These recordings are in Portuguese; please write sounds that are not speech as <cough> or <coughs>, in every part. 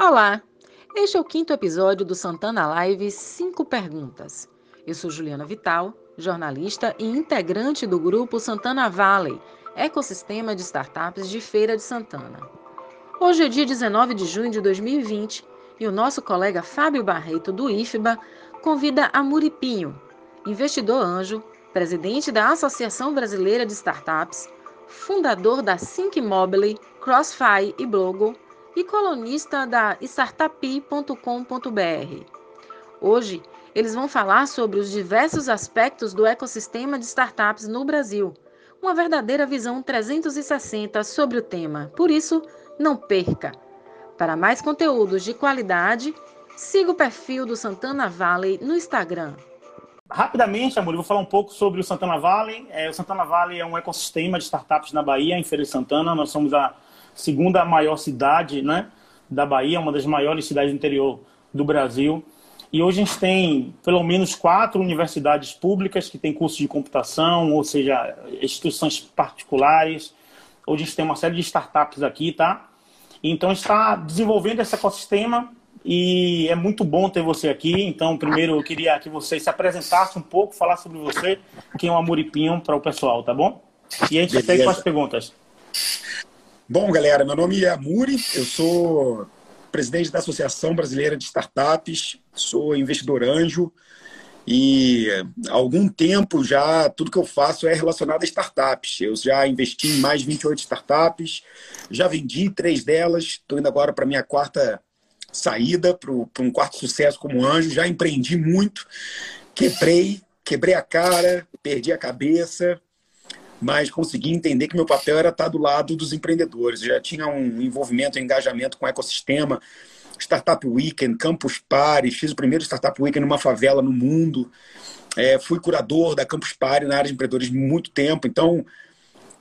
Olá! Este é o quinto episódio do Santana Live 5 Perguntas. Eu sou Juliana Vital, jornalista e integrante do grupo Santana Valley, ecossistema de startups de Feira de Santana. Hoje é dia 19 de junho de 2020 e o nosso colega Fábio Barreto, do IFBA, convida a Muripinho, investidor anjo, presidente da Associação Brasileira de Startups, fundador da Sync Mobile, Crossfire e Blogo e colunista da startup.com.br. Hoje, eles vão falar sobre os diversos aspectos do ecossistema de startups no Brasil, uma verdadeira visão 360 sobre o tema. Por isso, não perca! Para mais conteúdos de qualidade, siga o perfil do Santana Valley no Instagram. Rapidamente, amor, eu vou falar um pouco sobre o Santana Valley. É, o Santana Valley é um ecossistema de startups na Bahia, em Feira de Santana. Nós somos a segunda maior cidade né, da Bahia, uma das maiores cidades do interior do Brasil. E hoje a gente tem pelo menos quatro universidades públicas que têm curso de computação, ou seja, instituições particulares. Hoje a gente tem uma série de startups aqui, tá? Então a gente está desenvolvendo esse ecossistema e é muito bom ter você aqui. Então, primeiro eu queria que você se apresentasse um pouco, falar sobre você, quem é o Amoripinho para o pessoal, tá bom? E a gente segue com as perguntas. Bom, galera, meu nome é Amuri, eu sou presidente da Associação Brasileira de Startups, sou investidor anjo e há algum tempo já tudo que eu faço é relacionado a startups. Eu já investi em mais de 28 startups, já vendi três delas, estou indo agora para a minha quarta saída, para um quarto sucesso como anjo, já empreendi muito, quebrei, quebrei a cara, perdi a cabeça, mas consegui entender que meu papel era estar do lado dos empreendedores. Eu já tinha um envolvimento, um engajamento com o ecossistema, Startup Weekend, Campus Party, fiz o primeiro Startup Weekend numa favela no mundo, é, fui curador da Campus Party na área de empreendedores muito tempo, então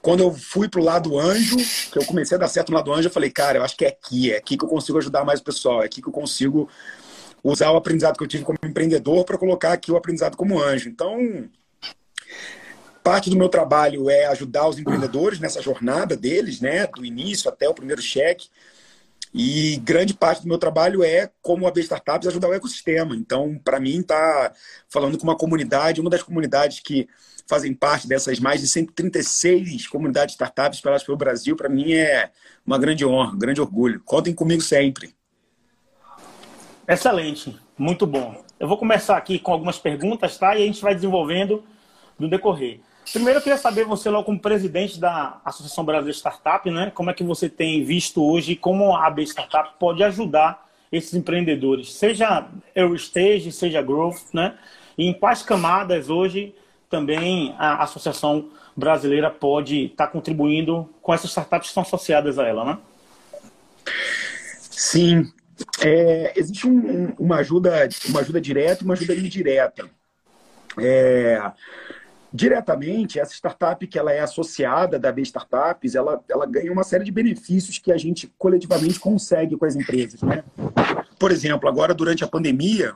quando eu fui para o lado anjo, que eu comecei a dar certo no lado anjo, eu falei, cara, eu acho que é aqui, é aqui que eu consigo ajudar mais o pessoal, é aqui que eu consigo usar o aprendizado que eu tive como empreendedor para colocar aqui o aprendizado como anjo. Então, Parte do meu trabalho é ajudar os empreendedores nessa jornada deles, né, do início até o primeiro cheque. E grande parte do meu trabalho é, como a B Startups, ajudar o ecossistema. Então, para mim, tá falando com uma comunidade, uma das comunidades que fazem parte dessas mais de 136 comunidades de startups espalhadas pelo Brasil, para mim é uma grande honra, um grande orgulho. Contem comigo sempre. Excelente, muito bom. Eu vou começar aqui com algumas perguntas, tá? E a gente vai desenvolvendo no decorrer. Primeiro, eu queria saber, você logo como presidente da Associação Brasileira Startup, né? Como é que você tem visto hoje como a AB Startup pode ajudar esses empreendedores, seja early stage, seja growth, né? E em quais camadas hoje também a Associação Brasileira pode estar contribuindo com essas startups que estão associadas a ela, né? Sim. É, existe um, uma, ajuda, uma ajuda direta e uma ajuda indireta. É, diretamente, essa startup que ela é associada da B Startups, ela, ela ganha uma série de benefícios que a gente coletivamente consegue com as empresas. Né? Por exemplo, agora durante a pandemia,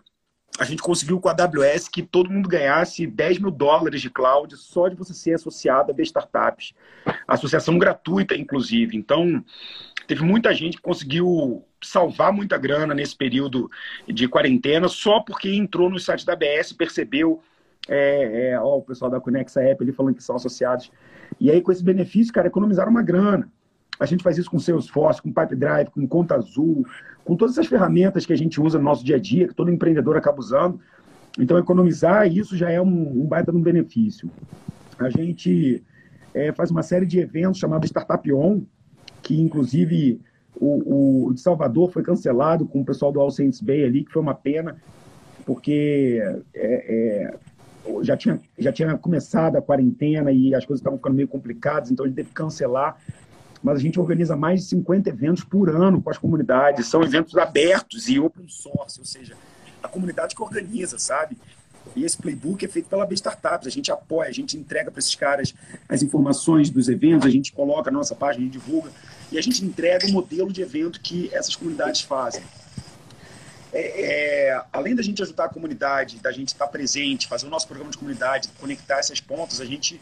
a gente conseguiu com a AWS que todo mundo ganhasse 10 mil dólares de cloud só de você ser associado a B Startups. Associação gratuita, inclusive. Então, teve muita gente que conseguiu salvar muita grana nesse período de quarentena só porque entrou no site da ABS, percebeu é, é, ó, o pessoal da Conexa App ali falando que são associados. E aí, com esse benefício, cara, economizaram uma grana. A gente faz isso com Salesforce, com Pipedrive, com Conta Azul, com todas essas ferramentas que a gente usa no nosso dia a dia, que todo empreendedor acaba usando. Então, economizar isso já é um, um baita de um benefício. A gente é, faz uma série de eventos chamados Startup On, que inclusive o, o, de Salvador foi cancelado com o pessoal do All Saints Bay ali, que foi uma pena, porque é, é, já tinha, já tinha começado a quarentena e as coisas estavam ficando meio complicadas, então a gente teve que cancelar. Mas a gente organiza mais de 50 eventos por ano com as comunidades. São eventos abertos e open source, ou seja, a comunidade que organiza, sabe? E esse playbook é feito pela B Startups. A gente apoia, a gente entrega para esses caras as informações dos eventos, a gente coloca na nossa página, a divulga, e a gente entrega o modelo de evento que essas comunidades fazem é, é, além da gente ajudar a comunidade, da gente estar presente, fazer o nosso programa de comunidade, conectar essas pontas, a gente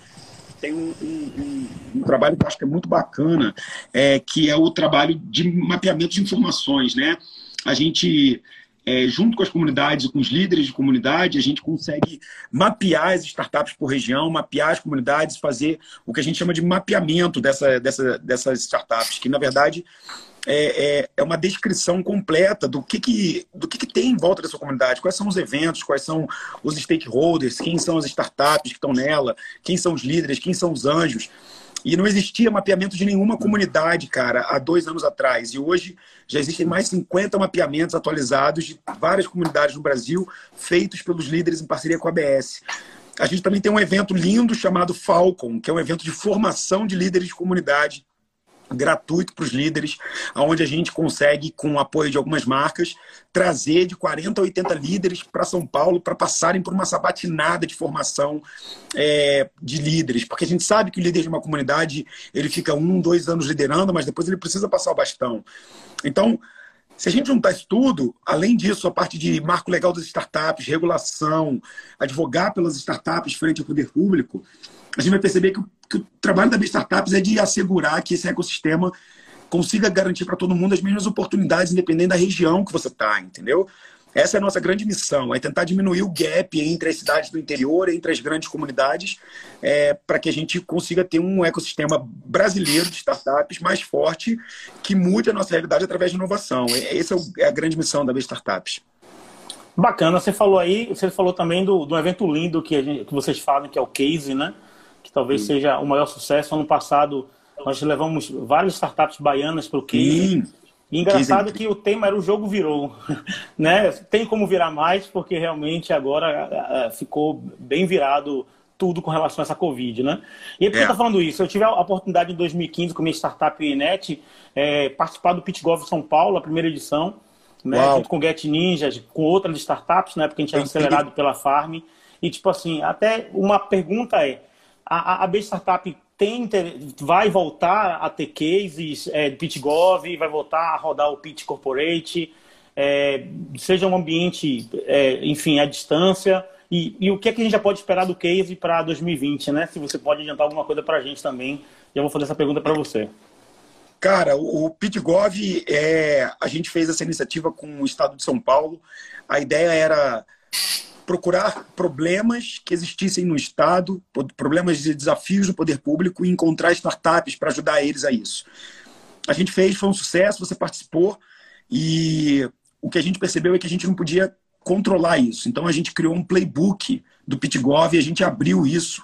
tem um, um, um, um trabalho que eu acho que é muito bacana, é, que é o trabalho de mapeamento de informações, né? a gente é, junto com as comunidades e com os líderes de comunidade, a gente consegue mapear as startups por região, mapear as comunidades, fazer o que a gente chama de mapeamento dessa, dessa, dessas startups, que na verdade é, é, é, uma descrição completa do que, que, do que, que tem em volta dessa comunidade, quais são os eventos, quais são os stakeholders, quem são as startups que estão nela, quem são os líderes, quem são os anjos. E não existia mapeamento de nenhuma comunidade, cara, há dois anos atrás. E hoje já existem mais de 50 mapeamentos atualizados de várias comunidades no Brasil, feitos pelos líderes em parceria com a ABS. A gente também tem um evento lindo chamado Falcon, que é um evento de formação de líderes de comunidade, gratuito para os líderes, onde a gente consegue, com o apoio de algumas marcas, trazer de 40 a 80 líderes para São Paulo para passarem por uma sabatinada de formação é, de líderes. Porque a gente sabe que o líder de uma comunidade ele fica um, dois anos liderando, mas depois ele precisa passar o bastão. Então, se a gente juntar isso tudo, além disso, a parte de marco legal das startups, regulação, advogar pelas startups frente ao poder público, a gente vai perceber que, que o trabalho da B Startups é de assegurar que esse ecossistema consiga garantir para todo mundo as mesmas oportunidades, independente da região que você está, entendeu? Essa é a nossa grande missão, é tentar diminuir o gap entre as cidades do interior, entre as grandes comunidades, é, para que a gente consiga ter um ecossistema brasileiro de startups mais forte, que mude a nossa realidade através de inovação. Essa é a grande missão da B Startups. Bacana, você falou aí, você falou também do, do evento lindo que, gente, que vocês falam, que é o Case, né? que talvez Sim. seja o maior sucesso. Ano passado, nós levamos várias startups baianas para o Case. E engraçado que o tema era o jogo virou, <laughs> né? Tem como virar mais, porque realmente agora ficou bem virado tudo com relação a essa Covid, né? E por que é. eu tô falando isso? Eu tive a oportunidade em 2015 com a minha startup Net é, participar do Pit Golf São Paulo, a primeira edição, né? Junto com o Get Ninjas, com outras startups, né? Porque a gente era acelerado pela Farm. E tipo assim, até uma pergunta é, a, a B Startup tem, vai voltar a ter cases é, PitGov, vai voltar a rodar o Pit Corporate, é, seja um ambiente, é, enfim, à distância. E, e, o que, é que a gente já pode esperar do case para 2020, né? Se você pode adiantar alguma coisa para a gente também. Já vou fazer essa pergunta para você. Cara, o PitGov, é, a gente fez essa iniciativa com o Estado de São Paulo. A ideia era procurar problemas que existissem no Estado, problemas e desafios do poder público e encontrar startups para ajudar eles a isso. A gente fez, foi um sucesso, você participou e o que a gente percebeu é que a gente não podia controlar isso. Então a gente criou um playbook do PitGov e a gente abriu isso,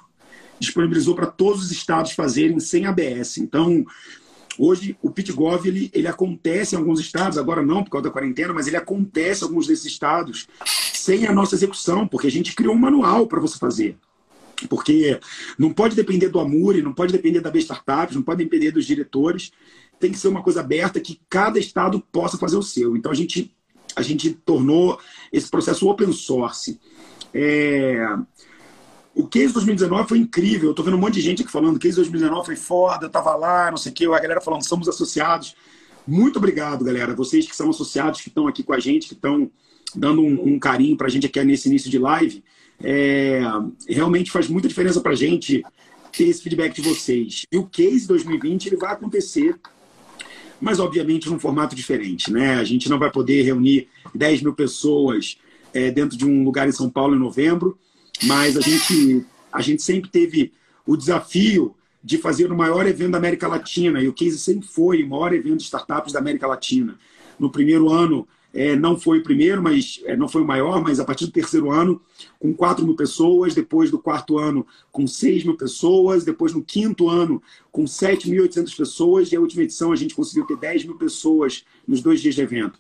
disponibilizou para todos os estados fazerem sem ABS. Então, Hoje, o PitGov ele, ele acontece em alguns estados, agora não por causa da quarentena, mas ele acontece em alguns desses estados sem a nossa execução, porque a gente criou um manual para você fazer. Porque não pode depender do Amuri, não pode depender da B Startups, não pode depender dos diretores. Tem que ser uma coisa aberta que cada estado possa fazer o seu. Então a gente, a gente tornou esse processo open source. É, o Case 2019 foi incrível. Eu tô vendo um monte de gente aqui falando que Case 2019 foi foda, eu tava lá, não sei o quê. A galera falando, somos associados. Muito obrigado, galera. Vocês que são associados, que estão aqui com a gente, que estão dando um, um carinho pra gente aqui nesse início de live. É, realmente faz muita diferença pra gente ter esse feedback de vocês. E o Case 2020 ele vai acontecer, mas obviamente num formato diferente. Né? A gente não vai poder reunir 10 mil pessoas é, dentro de um lugar em São Paulo em novembro mas a gente, a gente sempre teve o desafio de fazer o maior evento da América Latina, e o Case sempre foi o maior evento de startups da América Latina. No primeiro ano, é, não foi o primeiro, mas é, não foi o maior, mas a partir do terceiro ano, com 4 mil pessoas, depois do quarto ano, com 6 mil pessoas, depois no quinto ano, com 7.800 pessoas, e a última edição a gente conseguiu ter 10 mil pessoas nos dois dias de evento.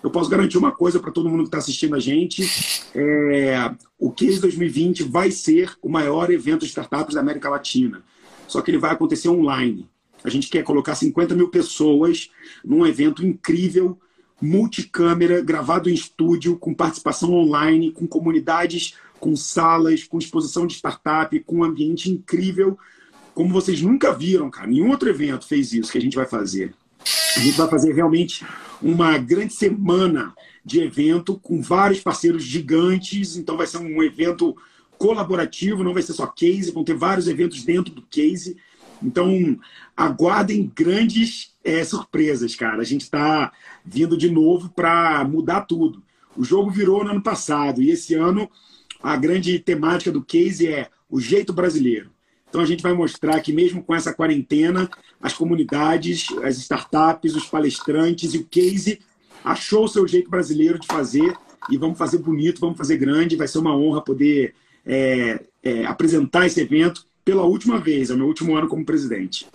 Eu posso garantir uma coisa para todo mundo que está assistindo a gente: é, o Case 2020 vai ser o maior evento de startups da América Latina. Só que ele vai acontecer online. A gente quer colocar 50 mil pessoas num evento incrível, multicâmera, gravado em estúdio, com participação online, com comunidades, com salas, com exposição de startup, com um ambiente incrível, como vocês nunca viram, cara. Nenhum outro evento fez isso que a gente vai fazer. A gente vai fazer realmente uma grande semana de evento com vários parceiros gigantes. Então, vai ser um evento colaborativo, não vai ser só case, vão ter vários eventos dentro do case. Então, aguardem grandes é, surpresas, cara. A gente está vindo de novo para mudar tudo. O jogo virou no ano passado e esse ano a grande temática do case é o jeito brasileiro. Então a gente vai mostrar que mesmo com essa quarentena, as comunidades, as startups, os palestrantes e o case achou o seu jeito brasileiro de fazer e vamos fazer bonito, vamos fazer grande. Vai ser uma honra poder é, é, apresentar esse evento pela última vez, é o meu último ano como presidente.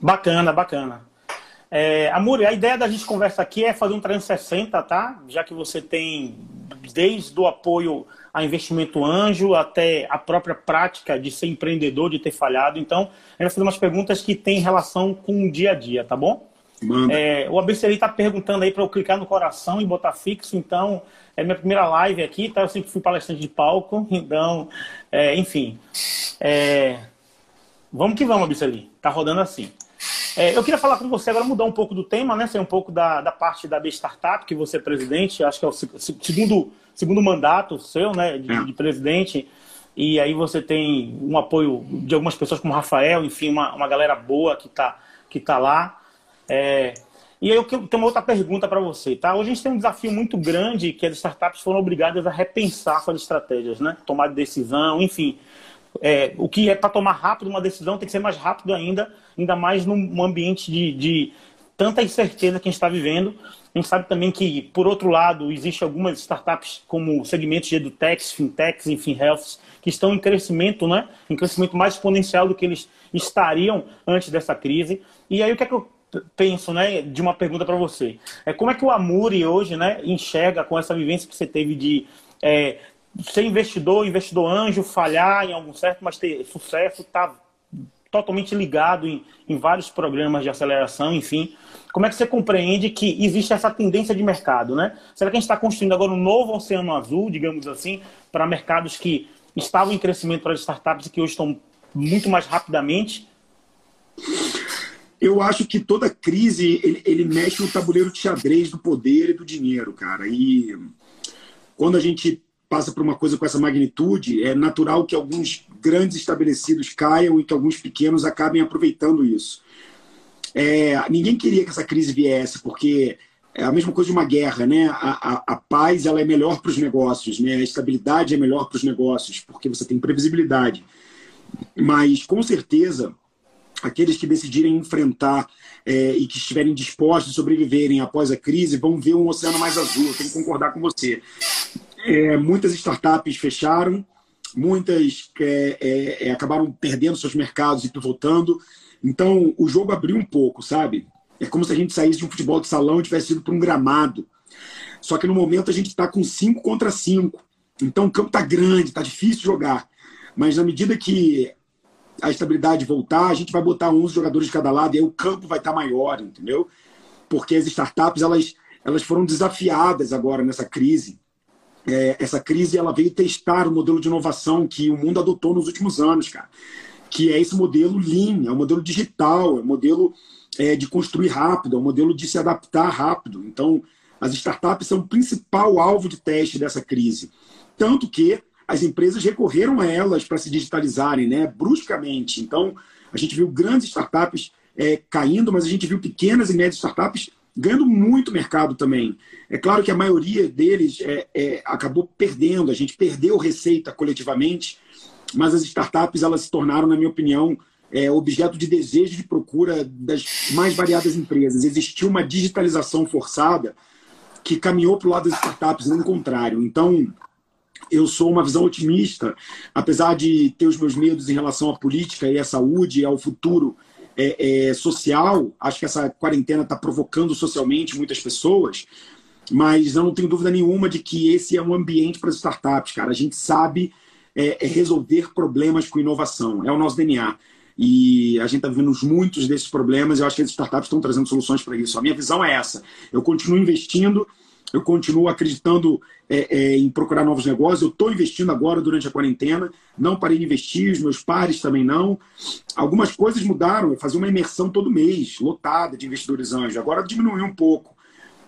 Bacana, bacana. É, Amor, a ideia da gente conversa aqui é fazer um 360, tá? Já que você tem desde o apoio a investimento anjo até a própria prática de ser empreendedor, de ter falhado. Então, a gente vai fazer umas perguntas que têm relação com o dia a dia, tá bom? É, o ABCD está perguntando aí para eu clicar no coração e botar fixo, então é minha primeira live aqui, tá? Eu sempre fui palestrante de palco, <laughs> então, é, enfim. É, vamos que vamos, ABCD. Tá rodando assim. É, eu queria falar com você agora, mudar um pouco do tema, né? Ser um pouco da, da parte da B Startup, que você é presidente, acho que é o segundo, segundo mandato seu, né? De, é. de presidente. E aí você tem um apoio de algumas pessoas como Rafael, enfim, uma, uma galera boa que está que tá lá. É, e aí eu tenho uma outra pergunta para você, tá? Hoje a gente tem um desafio muito grande que as startups foram obrigadas a repensar suas estratégias, né? Tomar decisão, enfim. É, o que é para tomar rápido uma decisão tem que ser mais rápido ainda, ainda mais num ambiente de, de tanta incerteza que a gente está vivendo. A gente sabe também que, por outro lado, existem algumas startups como segmentos de edutechs, fintechs, enfim, healths, que estão em crescimento, né? Em crescimento mais exponencial do que eles estariam antes dessa crise. E aí o que é que eu penso, né, de uma pergunta para você. É como é que o Amuri hoje, né, enxerga com essa vivência que você teve de é, ser investidor, investidor anjo, falhar em algum certo, mas ter sucesso, tá totalmente ligado em, em vários programas de aceleração, enfim. Como é que você compreende que existe essa tendência de mercado, né? Será que a gente está construindo agora um novo oceano azul, digamos assim, para mercados que estavam em crescimento para as startups e que hoje estão muito mais rapidamente? Eu acho que toda crise ele, ele, mexe no tabuleiro de xadrez do poder e do dinheiro, cara. E quando a gente passa por uma coisa com essa magnitude, é natural que alguns grandes estabelecidos caiam e que alguns pequenos acabem aproveitando isso. É, ninguém queria que essa crise viesse, porque é a mesma coisa de uma guerra, né? A, a, a paz ela é melhor para os negócios, né? A estabilidade é melhor para os negócios, porque você tem previsibilidade. Mas com certeza aqueles que decidirem enfrentar é, e que estiverem dispostos a sobreviverem após a crise vão ver um oceano mais azul. Eu tenho que concordar com você. É, muitas startups fecharam, muitas é, é, é, acabaram perdendo seus mercados e pivotando. Então, o jogo abriu um pouco, sabe? É como se a gente saísse de um futebol de salão e tivesse ido para um gramado. Só que no momento a gente está com 5 contra 5. Então o campo está grande, está difícil jogar. Mas na medida que a estabilidade voltar, a gente vai botar 11 jogadores de cada lado e aí o campo vai estar maior, entendeu? Porque as startups elas, elas foram desafiadas agora nessa crise. É, essa crise ela veio testar o modelo de inovação que o mundo adotou nos últimos anos, cara. Que é esse modelo Lean, é o modelo digital, é o modelo é, de construir rápido, é o modelo de se adaptar rápido. Então, as startups são o principal alvo de teste dessa crise. Tanto que as empresas recorreram a elas para se digitalizarem né, bruscamente. Então, a gente viu grandes startups é, caindo, mas a gente viu pequenas e médias startups ganhando muito mercado também. É claro que a maioria deles é, é, acabou perdendo, a gente perdeu receita coletivamente, mas as startups elas se tornaram, na minha opinião, é, objeto de desejo de procura das mais variadas empresas. Existiu uma digitalização forçada que caminhou para o lado das startups, não o contrário. Então, eu sou uma visão otimista, apesar de ter os meus medos em relação à política e à saúde e ao futuro é, é, social. Acho que essa quarentena está provocando socialmente muitas pessoas, mas eu não tenho dúvida nenhuma de que esse é um ambiente para as startups, cara. A gente sabe é, é resolver problemas com inovação, é o nosso DNA. E a gente está vivendo muitos desses problemas eu acho que as startups estão trazendo soluções para isso. A minha visão é essa. Eu continuo investindo eu continuo acreditando é, é, em procurar novos negócios. Eu estou investindo agora durante a quarentena, não parei de investir, os meus pares também não. Algumas coisas mudaram, eu fazia uma imersão todo mês, lotada de investidores anjos. Agora diminuiu um pouco,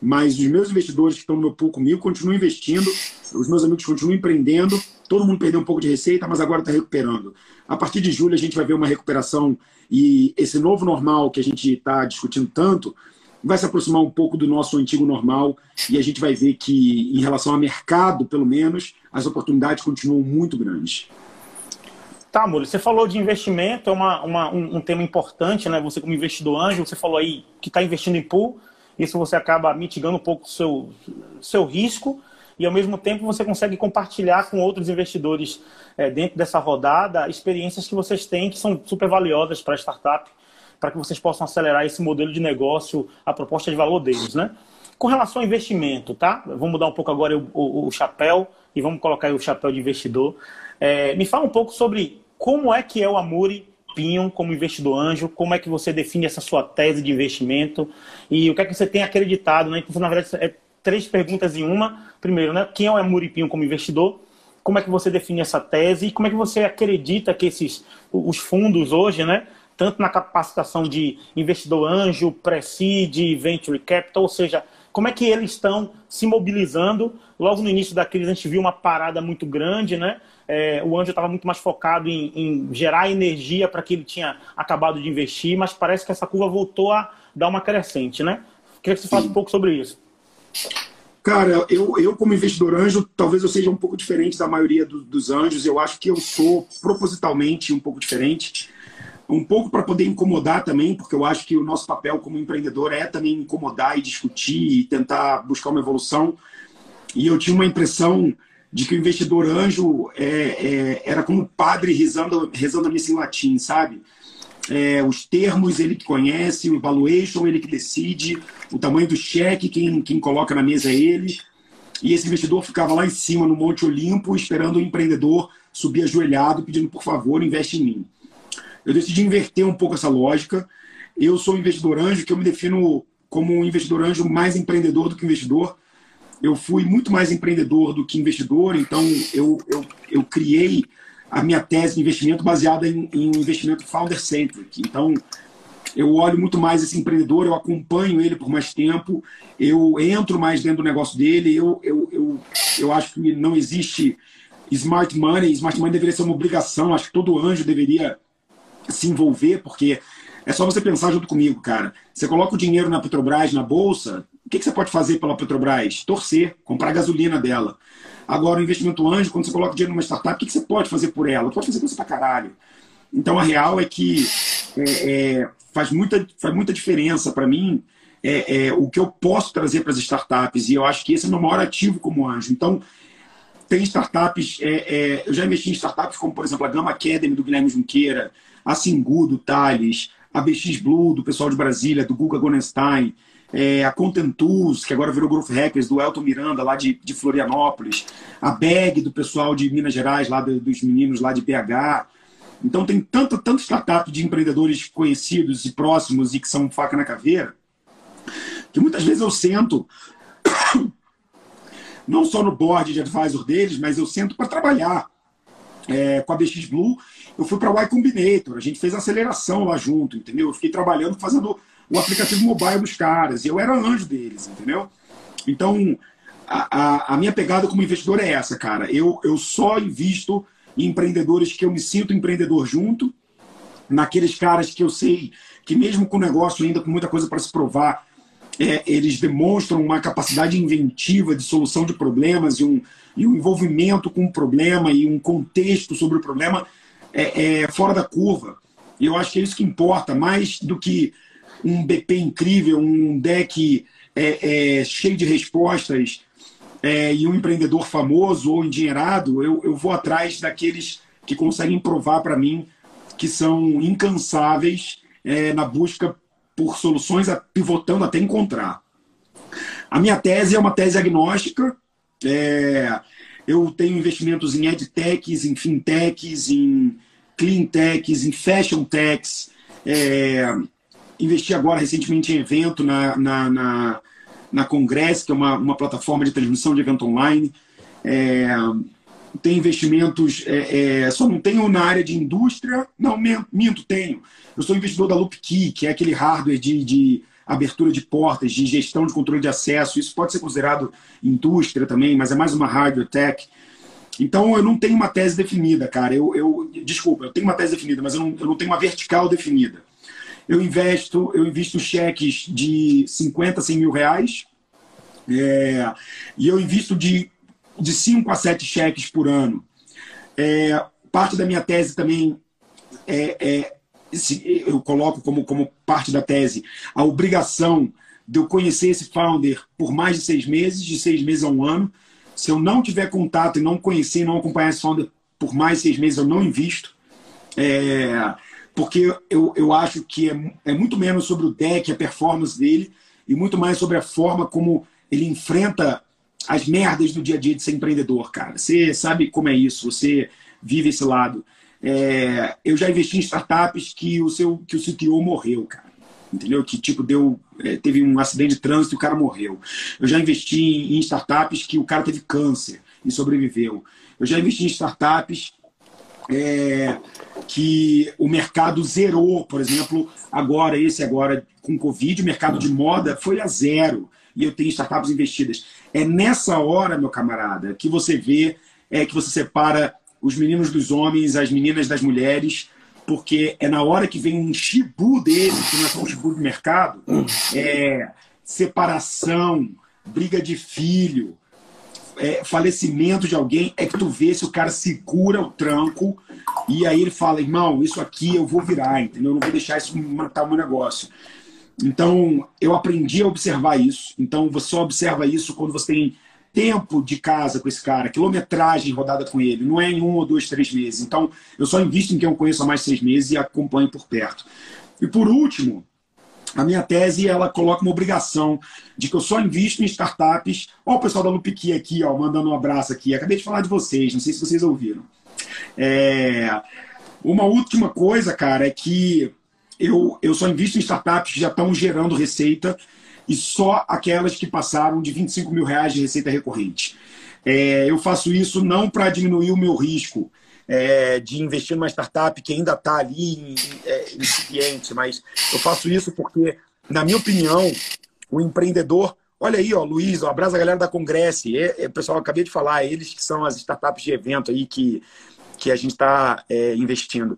mas os meus investidores que estão no meu pool comigo continuam investindo, os meus amigos continuam empreendendo Todo mundo perdeu um pouco de receita, mas agora está recuperando. A partir de julho, a gente vai ver uma recuperação e esse novo normal que a gente está discutindo tanto vai se aproximar um pouco do nosso antigo normal e a gente vai ver que, em relação ao mercado, pelo menos, as oportunidades continuam muito grandes. Tá, Múlio, você falou de investimento, é uma, uma, um, um, tema importante, né? Você como investidor anjo, você falou aí que está investindo em pool, isso você acaba mitigando um pouco o seu, seu risco e ao mesmo tempo você consegue compartilhar com outros investidores é, dentro dessa rodada experiências que vocês têm que são super valiosas para a startup, para que vocês possam acelerar esse modelo de negócio, a proposta de valor deles, né? Com relação ao investimento, tá? Vamos mudar um pouco agora o, o, o chapéu e vamos colocar o chapéu de investidor. É, me fala um pouco sobre como é que é o Amuri Pinho como investidor anjo, como é que você define essa sua tese de investimento e o que é que você tem acreditado, né? Então, na verdade, é três perguntas em uma. Primeiro, né? Quem é o Amuri Pinho como investidor? Como é que você define essa tese e como é que você acredita que esses os fundos hoje, né? Tanto na capacitação de investidor anjo, pre-seed, venture capital, ou seja, como é que eles estão se mobilizando? Logo no início da crise a gente viu uma parada muito grande, né? É, o Anjo estava muito mais focado em, em gerar energia para que ele tinha acabado de investir, mas parece que essa curva voltou a dar uma crescente, né? Queria que você falasse um pouco sobre isso. Cara, eu, eu como investidor anjo, talvez eu seja um pouco diferente da maioria do, dos anjos. Eu acho que eu sou propositalmente um pouco diferente. Um pouco para poder incomodar também, porque eu acho que o nosso papel como empreendedor é também incomodar e discutir e tentar buscar uma evolução. E eu tinha uma impressão de que o investidor anjo é, é, era como padre rezando, rezando a missa em latim, sabe? É, os termos ele que conhece, o valuation ele que decide, o tamanho do cheque quem, quem coloca na mesa é ele. E esse investidor ficava lá em cima no Monte Olimpo esperando o empreendedor subir ajoelhado pedindo por favor investe em mim. Eu decidi inverter um pouco essa lógica. Eu sou um investidor anjo que eu me defino como um investidor anjo mais empreendedor do que investidor eu fui muito mais empreendedor do que investidor, então eu, eu, eu criei a minha tese de investimento baseada em, em um investimento founder-centric. Então, eu olho muito mais esse empreendedor, eu acompanho ele por mais tempo, eu entro mais dentro do negócio dele, eu, eu, eu, eu acho que não existe smart money, smart money deveria ser uma obrigação, acho que todo anjo deveria se envolver, porque é só você pensar junto comigo, cara. Você coloca o dinheiro na Petrobras, na bolsa, que, que você pode fazer pela Petrobras? Torcer, comprar gasolina dela. Agora, o investimento anjo, quando você coloca dinheiro numa startup, o que, que você pode fazer por ela? Pode fazer coisa pra caralho. Então, a real é que é, é, faz, muita, faz muita diferença para mim é, é, o que eu posso trazer para as startups. E eu acho que esse é o meu maior ativo como anjo. Então, tem startups, é, é, eu já investi em startups como, por exemplo, a Gama Academy do Guilherme Junqueira, a Singu do Thales, a BX Blue do pessoal de Brasília, do Guga Gonenstein, é, a Content Tools, que agora virou Growth Hackers, do Elton Miranda, lá de, de Florianópolis, a BEG, do pessoal de Minas Gerais, lá do, dos meninos lá de BH. Então tem tanto, tanto startup de empreendedores conhecidos e próximos e que são faca na caveira, que muitas vezes eu sento, <coughs> não só no board de advisor deles, mas eu sento para trabalhar. É, com a BX Blue, eu fui para o Y Combinator, a gente fez aceleração lá junto, entendeu? Eu fiquei trabalhando, fazendo o aplicativo mobile dos caras. E eu era anjo deles, entendeu? Então, a, a, a, minha pegada como investidor é essa, cara. Eu, eu só invisto em empreendedores que eu me sinto empreendedor junto, naqueles caras que eu sei que, mesmo com o negócio ainda com muita coisa para se provar, é, eles demonstram uma capacidade inventiva de solução de problemas e um, e um envolvimento com o problema e um contexto sobre o problema é, é fora da curva. E eu acho que é isso que importa, mais do que um BP incrível, um deck é, é, cheio de respostas é, e um empreendedor famoso ou endinheirado, eu, eu vou atrás daqueles que conseguem provar para mim que são incansáveis é, na busca por soluções, pivotando até encontrar. A minha tese é uma tese agnóstica. É, eu tenho investimentos em edtechs, em fintechs, em cleantechs, em fashion techs. É, investi agora recentemente em evento na, na, na, na Congress, que é uma, uma plataforma de transmissão de evento online. É, tem investimentos, é, é, só não tenho na área de indústria, não, minto, tenho. Eu sou investidor da LoopKey, que é aquele hardware de, de abertura de portas, de gestão de controle de acesso. Isso pode ser considerado indústria também, mas é mais uma hardware tech. Então, eu não tenho uma tese definida, cara. Eu, eu desculpa, eu tenho uma tese definida, mas eu não, eu não tenho uma vertical definida. Eu investo, eu invisto cheques de 50, 100 mil reais. É, e eu invisto de, de 5 a 7 cheques por ano. É, parte da minha tese também é, é eu coloco como, como parte da tese a obrigação de eu conhecer esse founder por mais de seis meses, de seis meses a um ano. Se eu não tiver contato e não conhecer não acompanhar esse founder por mais de seis meses, eu não invisto. É, porque eu, eu acho que é, é muito menos sobre o deck, a performance dele, e muito mais sobre a forma como ele enfrenta as merdas do dia a dia de ser empreendedor, cara. Você sabe como é isso, você vive esse lado. É, eu já investi em startups que o seu que o CTO morreu, cara. Entendeu? Que tipo deu é, teve um acidente de trânsito e o cara morreu. Eu já investi em startups que o cara teve câncer e sobreviveu. Eu já investi em startups é, que o mercado zerou, por exemplo, agora, esse agora com Covid, o mercado de moda foi a zero. E eu tenho startups investidas. É nessa hora, meu camarada, que você vê, é que você separa os meninos dos homens, as meninas das mulheres, porque é na hora que vem um chibu desse, que não é só um chibu de mercado, é separação, briga de filho, é, falecimento de alguém, é que tu vê se o cara segura o tranco e aí ele fala, irmão, isso aqui eu vou virar, entendeu? Eu não vou deixar isso matar o meu negócio. Então, eu aprendi a observar isso. Então, você só observa isso quando você tem tempo de casa com esse cara, quilometragem rodada com ele, não é em um ou dois, três meses. Então, eu só invisto em quem eu conheço há mais de seis meses e acompanho por perto. E por último, a minha tese ela coloca uma obrigação de que eu só invisto em startups. Olha o pessoal da Lupiqui aqui, ó, mandando um abraço aqui. Acabei de falar de vocês, não sei se vocês ouviram. É... Uma última coisa, cara, é que eu, eu só invisto em startups que já estão gerando receita e só aquelas que passaram de 25 mil reais de receita recorrente. É, eu faço isso não para diminuir o meu risco é, de investir numa startup que ainda está ali é, incipiente, mas eu faço isso porque, na minha opinião, o empreendedor. Olha aí, ó, Luiz, um abraço a galera da Congresso. É, é, pessoal, acabei de falar, eles que são as startups de evento aí que, que a gente está é, investindo.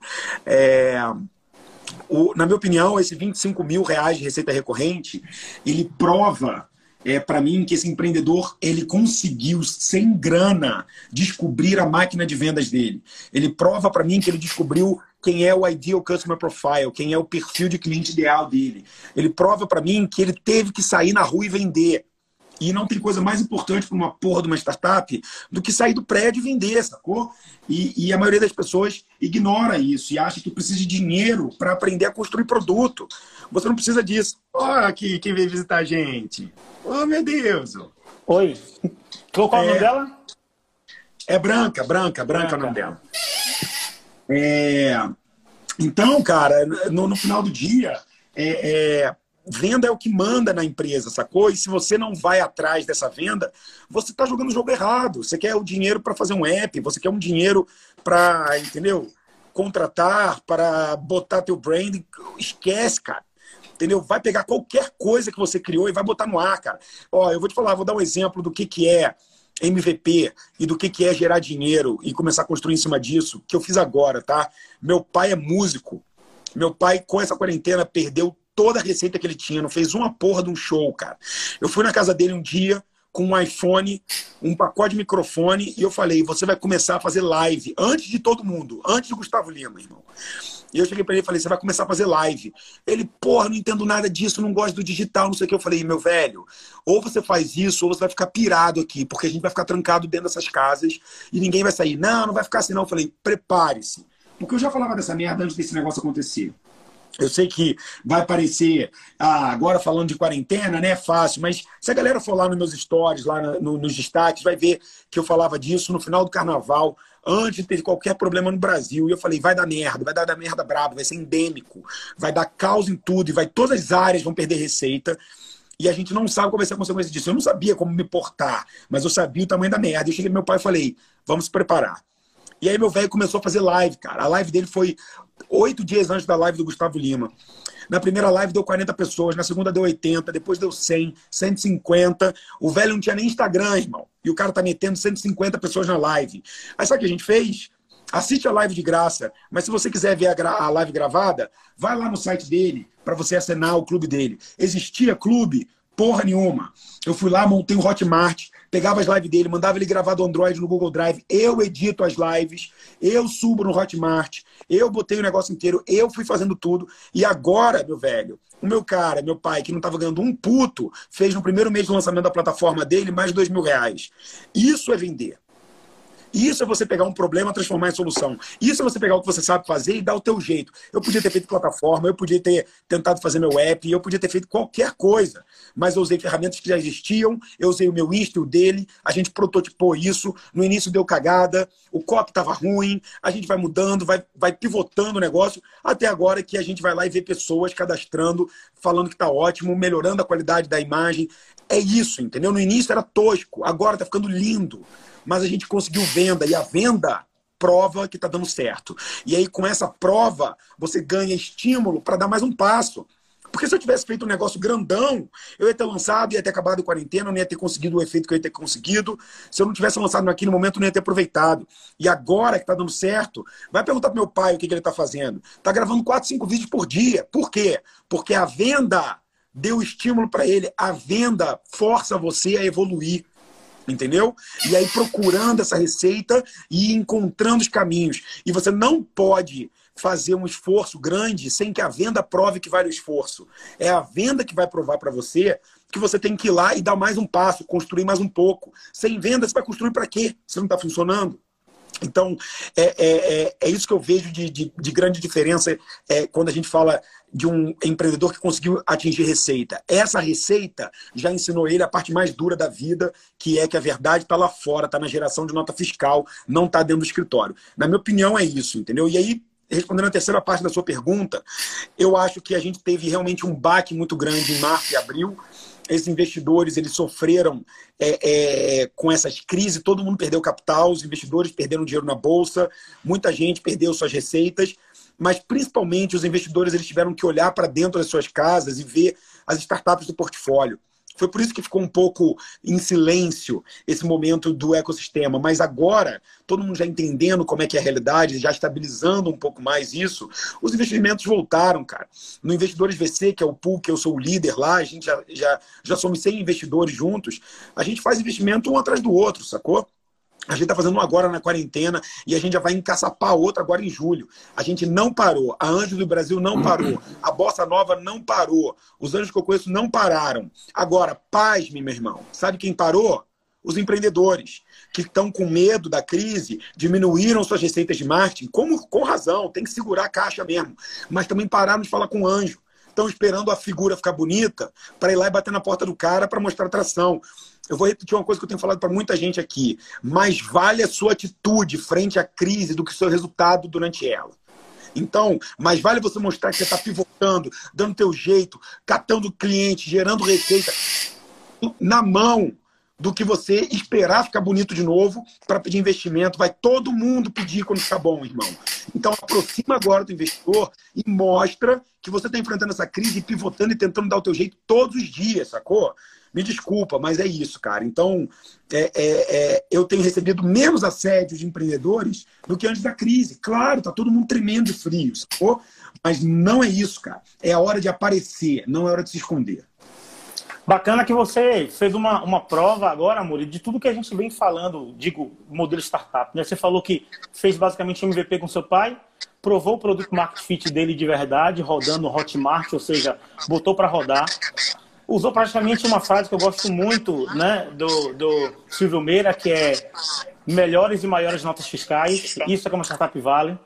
O, na minha opinião, esse 25 mil reais de receita recorrente, ele prova é, para mim que esse empreendedor ele conseguiu, sem grana, descobrir a máquina de vendas dele. Ele prova para mim que ele descobriu quem é o ideal customer profile, quem é o perfil de cliente ideal dele. Ele prova para mim que ele teve que sair na rua e vender. E não tem coisa mais importante para uma porra de uma startup do que sair do prédio e vender, sacou? E, e a maioria das pessoas ignora isso e acha que precisa de dinheiro para aprender a construir produto. Você não precisa disso. Olha aqui quem veio visitar a gente. Oh, meu Deus. Oi. Qual é o nome é. dela? É Branca, Branca, Branca, Branca. é o nome dela. É... Então, cara, no, no final do dia, é, é Venda é o que manda na empresa, sacou? E se você não vai atrás dessa venda, você está jogando o jogo errado. Você quer o dinheiro para fazer um app, você quer um dinheiro para, entendeu? Contratar, para botar teu brand. Esquece, cara. Entendeu? Vai pegar qualquer coisa que você criou e vai botar no ar, cara. Ó, eu vou te falar, vou dar um exemplo do que, que é MVP e do que, que é gerar dinheiro e começar a construir em cima disso, que eu fiz agora, tá? Meu pai é músico. Meu pai, com essa quarentena, perdeu toda a receita que ele tinha, não fez uma porra de um show, cara. Eu fui na casa dele um dia com um iPhone, um pacote de microfone, e eu falei: você vai começar a fazer live antes de todo mundo, antes de Gustavo Lima, irmão. E eu cheguei para ele e falei: você vai começar a fazer live. Ele, porra, não entendo nada disso, não gosto do digital, não sei o que. Eu falei: meu velho, ou você faz isso, ou você vai ficar pirado aqui, porque a gente vai ficar trancado dentro dessas casas e ninguém vai sair. Não, não vai ficar assim, não. Eu falei: prepare-se. Porque eu já falava dessa merda antes desse negócio acontecer. Eu sei que vai parecer, ah, agora falando de quarentena, né? Fácil, mas se a galera for lá nos meus stories, lá no, nos destaques, vai ver que eu falava disso no final do carnaval, antes de ter qualquer problema no Brasil. E eu falei, vai dar merda, vai dar, dar merda braba, vai ser endêmico, vai dar caos em tudo, e vai todas as áreas vão perder receita. E a gente não sabe qual vai ser a consequência disso. Eu não sabia como me portar, mas eu sabia o tamanho da merda. Eu cheguei meu pai e falei, vamos se preparar. E aí meu velho começou a fazer live, cara. A live dele foi oito dias antes da live do Gustavo Lima. Na primeira live deu 40 pessoas, na segunda deu 80, depois deu 100, 150. O velho não tinha nem Instagram, irmão. E o cara tá metendo 150 pessoas na live. Aí sabe o que a gente fez? Assiste a live de graça, mas se você quiser ver a, a live gravada, vai lá no site dele para você assinar o clube dele. Existia clube? Porra nenhuma. Eu fui lá, montei um Hotmart, pegava as lives dele, mandava ele gravar do Android no Google Drive, eu edito as lives, eu subo no Hotmart, eu botei o negócio inteiro, eu fui fazendo tudo. E agora, meu velho, o meu cara, meu pai, que não estava ganhando um puto, fez no primeiro mês de lançamento da plataforma dele mais de dois mil reais. Isso é vender. Isso é você pegar um problema transformar em solução. Isso é você pegar o que você sabe fazer e dar o teu jeito. Eu podia ter feito plataforma, eu podia ter tentado fazer meu app, eu podia ter feito qualquer coisa. Mas eu usei ferramentas que já existiam, eu usei o meu Insta o dele, a gente prototipou isso, no início deu cagada, o copy estava ruim, a gente vai mudando, vai, vai pivotando o negócio, até agora que a gente vai lá e vê pessoas cadastrando, falando que está ótimo, melhorando a qualidade da imagem. É isso, entendeu? No início era tosco, agora está ficando lindo mas a gente conseguiu venda e a venda prova que está dando certo. E aí, com essa prova, você ganha estímulo para dar mais um passo. Porque se eu tivesse feito um negócio grandão, eu ia ter lançado, ia ter acabado a quarentena, não ia ter conseguido o efeito que eu ia ter conseguido. Se eu não tivesse lançado naquele momento, não ia ter aproveitado. E agora que está dando certo, vai perguntar para meu pai o que, que ele está fazendo. Está gravando 4, 5 vídeos por dia. Por quê? Porque a venda deu estímulo para ele. A venda força você a evoluir entendeu? E aí procurando essa receita e encontrando os caminhos. E você não pode fazer um esforço grande sem que a venda prove que vale o esforço. É a venda que vai provar para você que você tem que ir lá e dar mais um passo, construir mais um pouco. Sem venda, você vai construir para quê? Se não está funcionando. Então, é, é, é, é, isso que eu vejo de, de, de grande diferença é, quando a gente fala de um empreendedor que conseguiu atingir receita. Essa receita já ensinou ele a parte mais dura da vida, que é que a verdade está lá fora, está na geração de nota fiscal, não está dentro do escritório. Na minha opinião, é isso, entendeu? E aí, respondendo a terceira parte da sua pergunta, eu acho que a gente teve realmente um baque muito grande em março e abril esses investidores eles sofreram é, é, com essas crises, todo mundo perdeu capital, os investidores perderam dinheiro na bolsa, muita gente perdeu suas receitas, mas principalmente os investidores eles tiveram que olhar para dentro das suas casas e ver as startups do portfólio. Foi por isso que ficou um pouco em silêncio esse momento do ecossistema. Mas agora, todo mundo já entendendo como é que é a realidade, já estabilizando um pouco mais isso, os investimentos voltaram, cara. No Investidores VC, que é o pool que eu sou o líder lá, a gente já, já, já somos 100 investidores juntos, a gente faz investimento um atrás do outro, sacou? A gente está fazendo um agora na quarentena e a gente já vai encaçapar outra agora em julho. A gente não parou. A Anjos do Brasil não parou. A Bossa Nova não parou. Os anjos que eu conheço não pararam. Agora, pasme, meu irmão. Sabe quem parou? Os empreendedores que estão com medo da crise, diminuíram suas receitas de marketing, como, com razão, tem que segurar a caixa mesmo. Mas também pararam de falar com o anjo. Estão esperando a figura ficar bonita para ir lá e bater na porta do cara para mostrar atração eu vou repetir uma coisa que eu tenho falado para muita gente aqui. Mais vale a sua atitude frente à crise do que o seu resultado durante ela. Então, mais vale você mostrar que você está pivotando, dando teu jeito, catando cliente, gerando receita na mão do que você esperar ficar bonito de novo para pedir investimento. Vai todo mundo pedir quando ficar bom, irmão. Então, aproxima agora do investidor e mostra que você está enfrentando essa crise, pivotando e tentando dar o teu jeito todos os dias, sacou? Me desculpa, mas é isso, cara. Então, é, é, é, eu tenho recebido menos assédio de empreendedores do que antes da crise. Claro, tá todo mundo tremendo de frio, sacou? Mas não é isso, cara. É a hora de aparecer, não é hora de se esconder. Bacana que você fez uma, uma prova agora, Amor, de tudo que a gente vem falando, digo, modelo startup. Né? Você falou que fez basicamente MVP com seu pai, provou o produto market fit dele de verdade, rodando Hotmart, ou seja, botou para rodar usou praticamente uma frase que eu gosto muito né, do, do Silvio Meira, que é melhores e maiores notas fiscais. Isso é como a Startup Vale.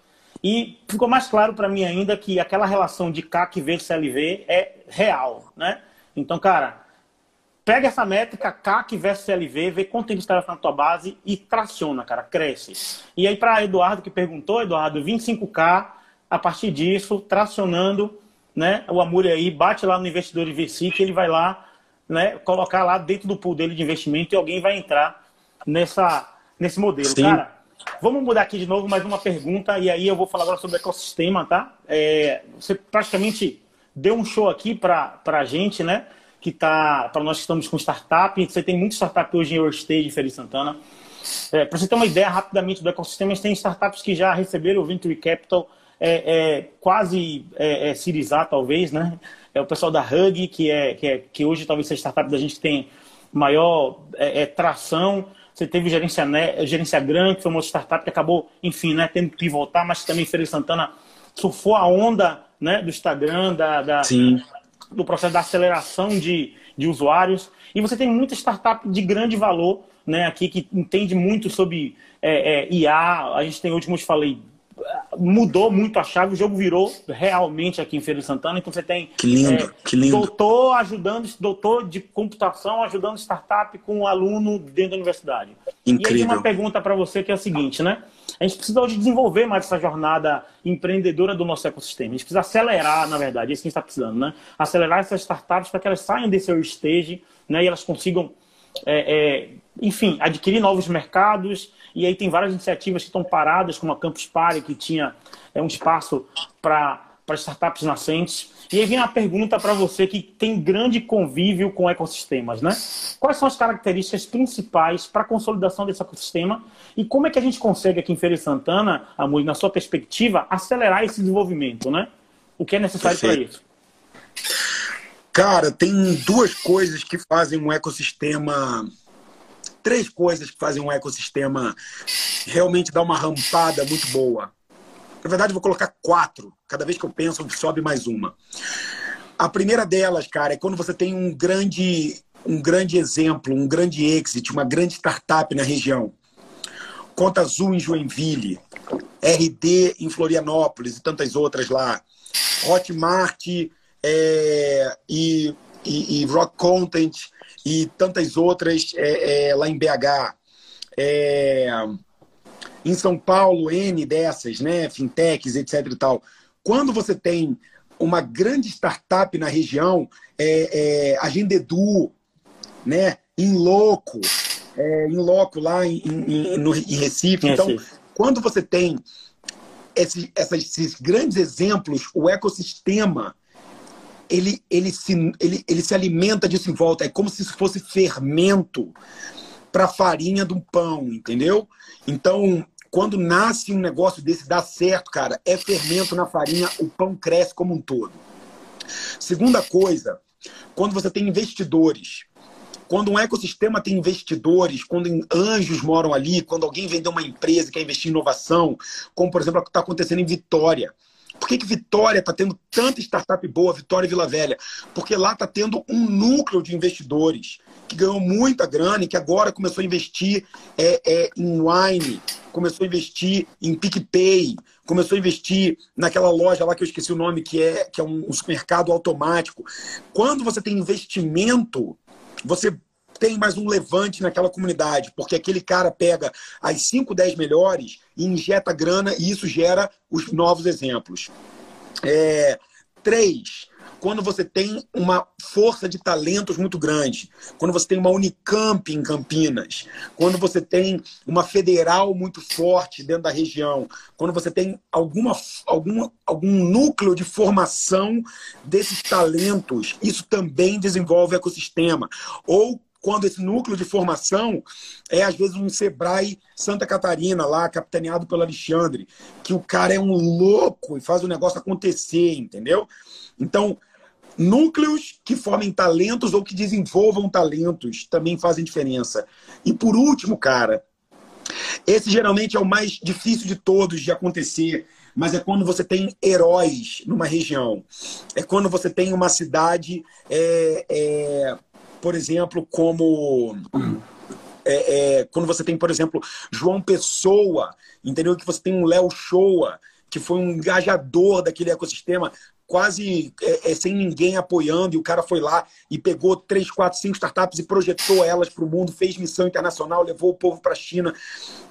E ficou mais claro para mim ainda que aquela relação de CAC versus CLV é real. Né? Então, cara, pega essa métrica CAC versus CLV, vê quanto ele está na tua base e traciona, cara, cresce. E aí, para Eduardo que perguntou, Eduardo, 25K, a partir disso, tracionando né, o Amuri aí bate lá no investidor de VC que ele vai lá né, colocar lá dentro do pool dele de investimento e alguém vai entrar nessa, nesse modelo. Sim. Cara, vamos mudar aqui de novo mais uma pergunta e aí eu vou falar agora sobre o ecossistema, tá? É, você praticamente deu um show aqui para a gente, né? Que tá para nós que estamos com startup. Você tem muita startup hoje em Stage em Feira Santana. É, para você ter uma ideia rapidamente do ecossistema, a gente tem startups que já receberam o Venture Capital é, é, quase é, é, talvez, né? É o pessoal da Hug, que, é, que, é, que hoje talvez seja a startup da gente que tem maior é, é, tração. Você teve Gerência, né, Gerência Gran, que foi uma startup que acabou, enfim, né, tendo que pivotar, mas também Feira Santana surfou a onda né, do Instagram, da, da do processo da aceleração de, de usuários. E você tem muita startup de grande valor né, aqui que entende muito sobre é, é, IA. A gente tem hoje, como eu te falei, mudou muito a chave, o jogo virou realmente aqui em Feira de Santana. Então você tem que lindo, é, que lindo. doutor ajudando, doutor de computação ajudando startup com um aluno dentro da universidade. Incrível. E aí uma pergunta para você que é a seguinte, né? A gente precisa hoje desenvolver mais essa jornada empreendedora do nosso ecossistema. A gente precisa acelerar, na verdade, é isso que a gente está precisando, né? Acelerar essas startups para que elas saiam desse stage né? e elas consigam, é, é, enfim, adquirir novos mercados e aí tem várias iniciativas que estão paradas, como a Campus Party, que tinha é, um espaço para startups nascentes. E aí vem a pergunta para você que tem grande convívio com ecossistemas, né? Quais são as características principais para a consolidação desse ecossistema e como é que a gente consegue aqui em Feira de Santana, Amor, na sua perspectiva, acelerar esse desenvolvimento, né? O que é necessário para isso? Cara, tem duas coisas que fazem um ecossistema três coisas que fazem um ecossistema realmente dar uma rampada muito boa. Na verdade, vou colocar quatro. Cada vez que eu penso, sobe mais uma. A primeira delas, cara, é quando você tem um grande, um grande exemplo, um grande exit, uma grande startup na região. Conta Azul em Joinville, RD em Florianópolis e tantas outras lá. Hotmart é, e, e, e Rock Content e tantas outras é, é, lá em BH. É, em São Paulo, N dessas, né, fintechs, etc e tal. Quando você tem uma grande startup na região, é, é, Agenda Edu, né, em Loco, é, em Loco lá em, em, no, em Recife. Então, quando você tem esses, esses grandes exemplos, o ecossistema ele, ele, se, ele, ele se alimenta disso em volta. É como se isso fosse fermento para a farinha do pão, entendeu? Então, quando nasce um negócio desse, dá certo, cara, é fermento na farinha, o pão cresce como um todo. Segunda coisa, quando você tem investidores, quando um ecossistema tem investidores, quando anjos moram ali, quando alguém vendeu uma empresa e quer investir em inovação, como por exemplo o que está acontecendo em Vitória. Por que, que Vitória está tendo tanta startup boa, Vitória e Vila Velha? Porque lá está tendo um núcleo de investidores que ganhou muita grana e que agora começou a investir é, é, em wine, começou a investir em PicPay, começou a investir naquela loja lá que eu esqueci o nome, que é, que é um supermercado automático. Quando você tem investimento, você tem mais um levante naquela comunidade, porque aquele cara pega as 5, 10 melhores e injeta grana e isso gera os novos exemplos. É, três, quando você tem uma força de talentos muito grande, quando você tem uma Unicamp em Campinas, quando você tem uma federal muito forte dentro da região, quando você tem alguma, alguma, algum núcleo de formação desses talentos, isso também desenvolve ecossistema. Ou quando esse núcleo de formação é, às vezes, um Sebrae Santa Catarina, lá, capitaneado pelo Alexandre, que o cara é um louco e faz o negócio acontecer, entendeu? Então, núcleos que formem talentos ou que desenvolvam talentos também fazem diferença. E por último, cara, esse geralmente é o mais difícil de todos de acontecer, mas é quando você tem heróis numa região. É quando você tem uma cidade é, é, por exemplo, como. É, é, quando você tem, por exemplo, João Pessoa, entendeu? Que você tem um Léo Shoa, que foi um engajador daquele ecossistema, quase é, é, sem ninguém apoiando, e o cara foi lá e pegou três, quatro, cinco startups e projetou elas para o mundo, fez missão internacional, levou o povo para a China.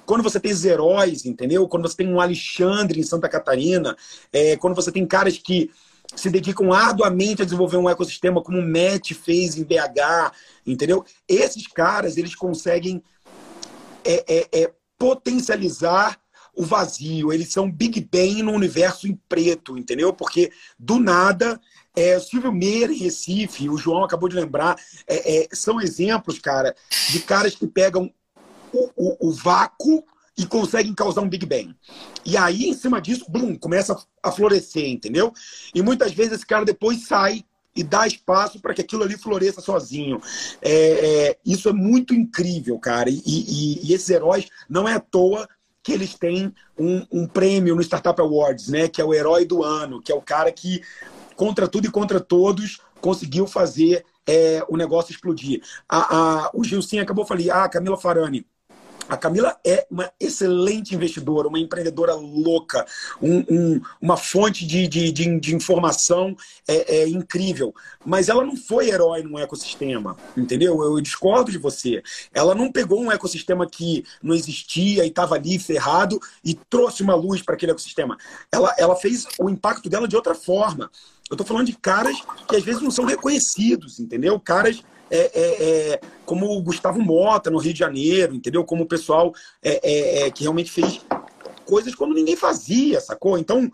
Quando você tem os heróis, entendeu? Quando você tem um Alexandre em Santa Catarina, é, quando você tem caras que se dedicam arduamente a desenvolver um ecossistema como o MET fez em BH, entendeu? Esses caras, eles conseguem é, é, é, potencializar o vazio, eles são Big Bang no universo em preto, entendeu? Porque do nada é, Silvio Meira em Recife, o João acabou de lembrar, é, é, são exemplos, cara, de caras que pegam o, o, o, vácuo e conseguem causar um Big Bang. E aí, em cima disso, blum, começa a florescer, entendeu? E muitas vezes esse cara depois sai e dá espaço para que aquilo ali floresça sozinho. É, é, isso é muito incrível, cara. E, e, e, esses heróis não é à toa que eles têm um, um, prêmio no Startup Awards, né? Que é o herói do ano, que é o cara que, contra tudo e contra todos, conseguiu fazer é, o negócio explodir. A, a, o Gilcinho acabou falando, ah, Camila Farani a Camila é uma excelente investidora, uma empreendedora louca, um, um, uma fonte de, de, de, de informação é, é, incrível. Mas ela não foi herói num ecossistema, entendeu? Eu discordo de você. Ela não pegou um ecossistema que não existia e estava ali ferrado e trouxe uma luz para aquele ecossistema. Ela, ela fez o impacto dela de outra forma. Eu estou falando de caras que às vezes não são reconhecidos, entendeu? Caras é, é, é, como o Gustavo Mota no Rio de Janeiro, entendeu? Como o pessoal é, é, que realmente fez coisas quando ninguém fazia, sacou? Então,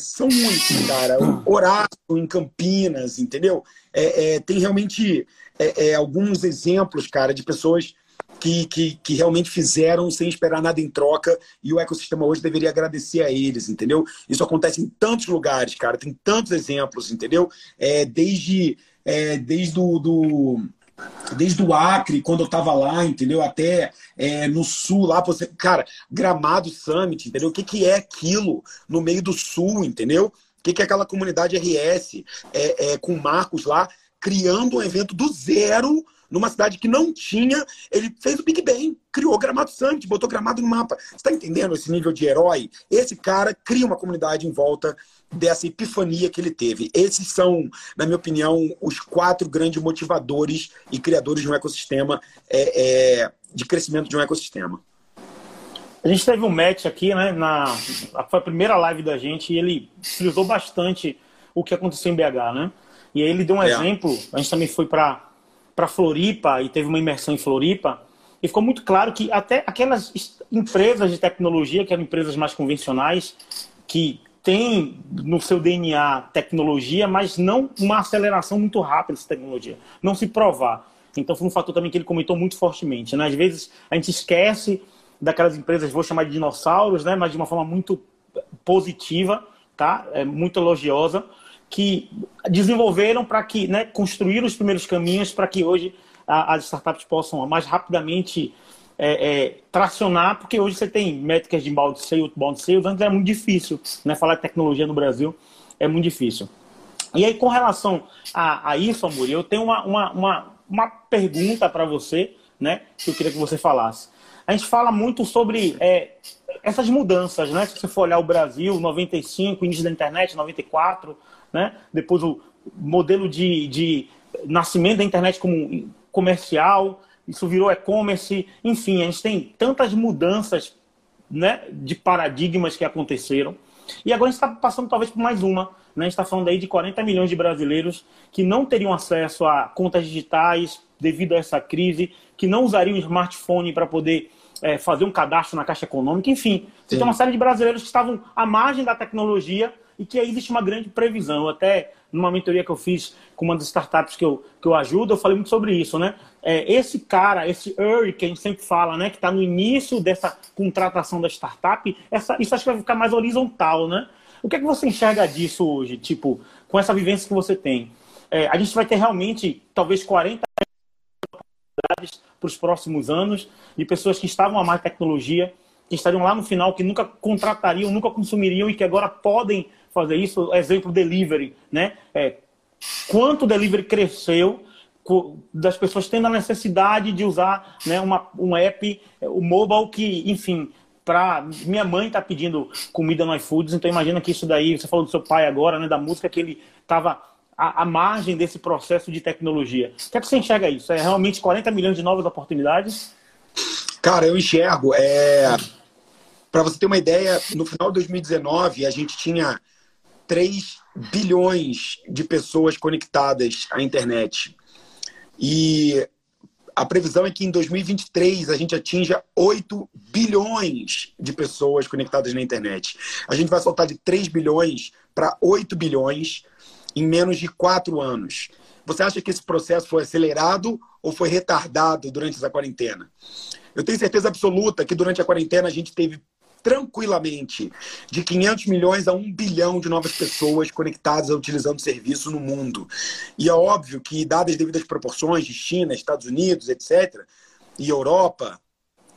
são muitos, cara. O Horácio em Campinas, entendeu? tem realmente alguns exemplos, cara, de pessoas que, que, que, realmente fizeram sem esperar nada em troca e o ecossistema hoje deveria agradecer a eles, entendeu? Isso acontece em tantos lugares, cara, tem tantos exemplos, entendeu? É, desde é, desde o do, desde o Acre, quando eu estava lá, entendeu? Até é, no sul, lá, você, cara, Gramado Summit, entendeu? O que, que é aquilo no meio do sul, entendeu? O que, que é aquela comunidade RS é, é, com Marcos lá, criando um evento do zero numa cidade que não tinha, ele fez o Big Bang, criou Gramado Summit, botou Gramado no mapa. Você está entendendo esse nível de herói? Esse cara cria uma comunidade em volta dessa epifania que ele teve. Esses são, na minha opinião, os quatro grandes motivadores e criadores de um ecossistema, é, é, de crescimento de um ecossistema. A gente teve um match aqui, né? Na, foi a primeira live da gente e ele frisou bastante o que aconteceu em BH, né? E aí ele deu um é. exemplo. A gente também foi para Floripa e teve uma imersão em Floripa. E ficou muito claro que até aquelas empresas de tecnologia, que eram empresas mais convencionais, que tem no seu DNA tecnologia, mas não uma aceleração muito rápida dessa tecnologia. Não se provar. Então foi um fator também que ele comentou muito fortemente. Né? Às vezes a gente esquece daquelas empresas, vou chamar de dinossauros, né? mas de uma forma muito positiva, tá? É, muito elogiosa, que desenvolveram para que, né, construir os primeiros caminhos para que hoje a, as startups possam mais rapidamente é, é, tracionar, porque hoje você tem métricas de inbound sales, outbound sales, antes era muito difícil, né? Falar de tecnologia no Brasil é muito difícil. E aí, com relação a, a isso, Amor, eu tenho uma, uma, uma, uma pergunta para você, né? Que eu queria que você falasse. A gente fala muito sobre é, essas mudanças, né? Se você for olhar o Brasil, 95, início da internet, 94, né? Depois o modelo de, de nascimento da internet como comercial, isso virou e-commerce, enfim, a gente tem tantas mudanças né, de paradigmas que aconteceram. E agora a gente está passando talvez por mais uma. Né? A gente está falando aí de 40 milhões de brasileiros que não teriam acesso a contas digitais devido a essa crise, que não usariam o smartphone para poder é, fazer um cadastro na Caixa Econômica, enfim. Você tem uma série de brasileiros que estavam à margem da tecnologia e que aí existe uma grande previsão. Eu até, numa mentoria que eu fiz com uma das startups que eu, que eu ajudo, eu falei muito sobre isso, né? É, esse cara, esse early que a gente sempre fala, né? Que está no início dessa contratação da startup, essa, isso acho que vai ficar mais horizontal, né? O que é que você enxerga disso hoje, tipo, com essa vivência que você tem? É, a gente vai ter realmente, talvez, 40 oportunidades para os próximos anos de pessoas que estavam a mais tecnologia, que estariam lá no final, que nunca contratariam, nunca consumiriam e que agora podem fazer isso. Exemplo, delivery, né? É, quanto o delivery cresceu das pessoas tendo a necessidade de usar né, uma, um app, o mobile, que, enfim, para minha mãe tá pedindo comida no iFoods, então imagina que isso daí, você falou do seu pai agora, né, da música, que ele estava à, à, margem desse processo de tecnologia. O que é que você enxerga isso? É realmente 40 milhões de novas oportunidades? Cara, eu enxergo. É... Para você ter uma ideia, no final de 2019, a gente tinha 3 bilhões de pessoas conectadas à internet. E a previsão é que em 2023 a gente atinja 8 bilhões de pessoas conectadas na internet. A gente vai saltar de 3 bilhões para 8 bilhões em menos de 4 anos. Você acha que esse processo foi acelerado ou foi retardado durante essa quarentena? Eu tenho certeza absoluta que durante a quarentena a gente teve tranquilamente de 500 milhões a 1 bilhão de novas pessoas conectadas utilizando serviço no mundo. E é óbvio que, dadas as devidas proporções de China, Estados Unidos, etc., e Europa,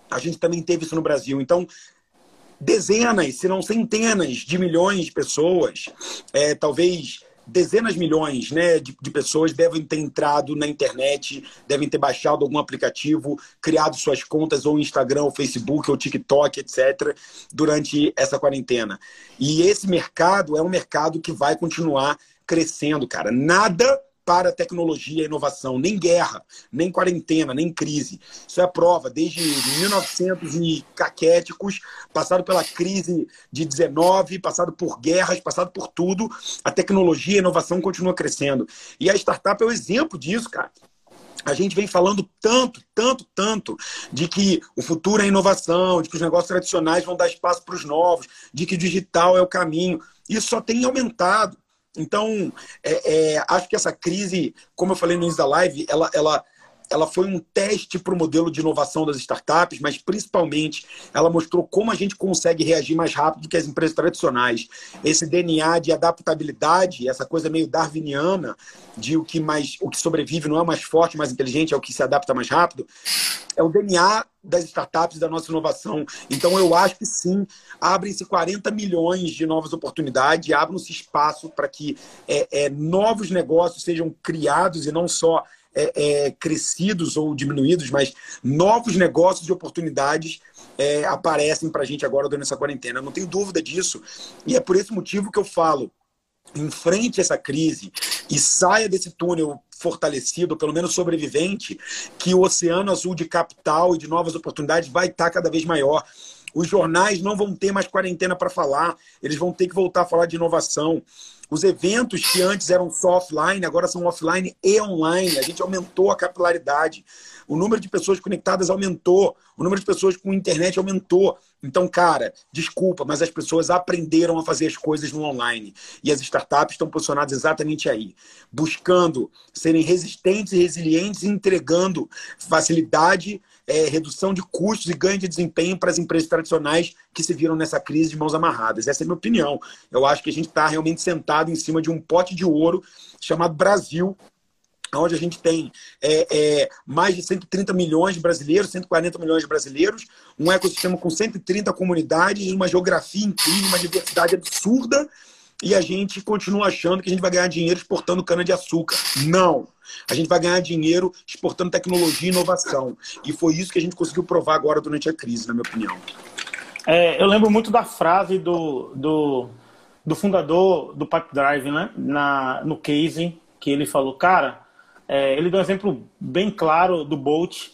a gente também teve isso no Brasil. Então, dezenas, se não centenas de milhões de pessoas, é, talvez dezenas de milhões né, de, de, pessoas devem ter entrado na internet, devem ter baixado algum aplicativo, criado suas contas ou Instagram, ou Facebook, ou TikTok, etc., durante essa quarentena. E esse mercado é um mercado que vai continuar crescendo, cara. Nada para tecnologia e inovação, nem guerra, nem quarentena, nem crise. Isso é a prova, desde 1900 e caquéticos, passado pela crise de 19, passado por guerras, passado por tudo, a tecnologia e a inovação continua crescendo. E a startup é o exemplo disso, cara. A gente vem falando tanto, tanto, tanto de que o futuro é inovação, de que os negócios tradicionais vão dar espaço para os novos, de que digital é o caminho. Isso só tem aumentado. Então, é, é, acho que essa crise, como eu falei no início da live, ela, ela, ela foi um teste para o modelo de inovação das startups, mas principalmente ela mostrou como a gente consegue reagir mais rápido que as empresas tradicionais. Esse DNA de adaptabilidade, essa coisa meio darwiniana, de o que mais o que sobrevive não é mais forte, mais inteligente, é o que se adapta mais rápido, é o DNA das startups da nossa inovação. Então, eu acho que sim, abrem-se 40 milhões de novas oportunidades, abrem-se espaço para que é, é, novos negócios sejam criados e não só é, é crescidos ou diminuídos, mas novos negócios e oportunidades é, aparecem para a gente agora durante essa quarentena. Eu não tenho dúvida disso. E é por esse motivo que eu falo enfrente essa crise e saia desse túnel fortalecido, pelo menos sobrevivente, que o oceano azul de capital e de novas oportunidades vai estar cada vez maior. Os jornais não vão ter mais quarentena para falar, eles vão ter que voltar a falar de inovação. Os eventos que antes eram só offline, agora são offline e online. A gente aumentou a capilaridade. O número de pessoas conectadas aumentou. O número de pessoas com internet aumentou. Então, cara, desculpa, mas as pessoas aprenderam a fazer as coisas no online. E as startups estão posicionadas exatamente aí, buscando serem resistentes e resilientes, entregando facilidade é, redução de custos e ganho de desempenho para as empresas tradicionais que se viram nessa crise de mãos amarradas. Essa é a minha opinião. Eu acho que a gente está realmente sentado em cima de um pote de ouro chamado Brasil, onde a gente tem é, é, mais de 130 milhões de brasileiros, 140 milhões de brasileiros, um ecossistema com 130 comunidades, uma geografia incrível, uma diversidade absurda, e a gente continua achando que a gente vai ganhar dinheiro exportando cana-de-açúcar. Não! A gente vai ganhar dinheiro exportando tecnologia e inovação. E foi isso que a gente conseguiu provar agora durante a crise, na minha opinião. É, eu lembro muito da frase do, do, do fundador do Pipe Drive, né? Na, no case, que ele falou, cara, é, ele deu um exemplo bem claro do Bolt,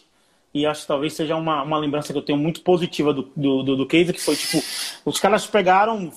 e acho que talvez seja uma, uma lembrança que eu tenho muito positiva do, do, do, do case, que foi tipo, os caras pegaram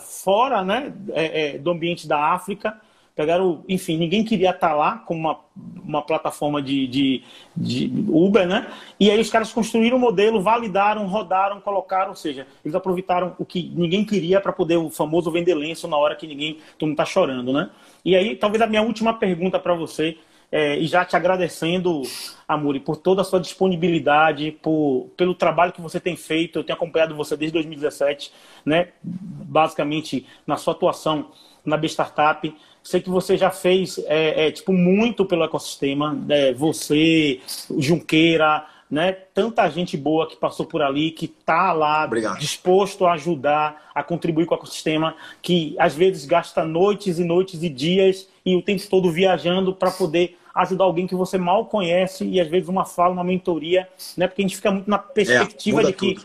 fora né, é, é, do ambiente da África pegaram, enfim, ninguém queria estar lá como uma, uma plataforma de, de, de, Uber, né? E aí os caras construíram o um modelo, validaram, rodaram, colocaram, ou seja, eles aproveitaram o que ninguém queria para poder o famoso vender lenço na hora que ninguém, todo mundo está chorando, né? E aí, talvez a minha última pergunta para você, é, e já te agradecendo, Amuri, por toda a sua disponibilidade, por, pelo trabalho que você tem feito. Eu tenho acompanhado você desde 2017, né? basicamente na sua atuação na B Startup. Sei que você já fez é, é, tipo muito pelo ecossistema, né? você, Junqueira, né? Tanta gente boa que passou por ali, que está lá Obrigado. disposto a ajudar, a contribuir com o ecossistema, que às vezes gasta noites e noites e dias e o tempo todo viajando para poder ajudar alguém que você mal conhece e às vezes uma fala, uma mentoria, né? Porque a gente fica muito na perspectiva é, de que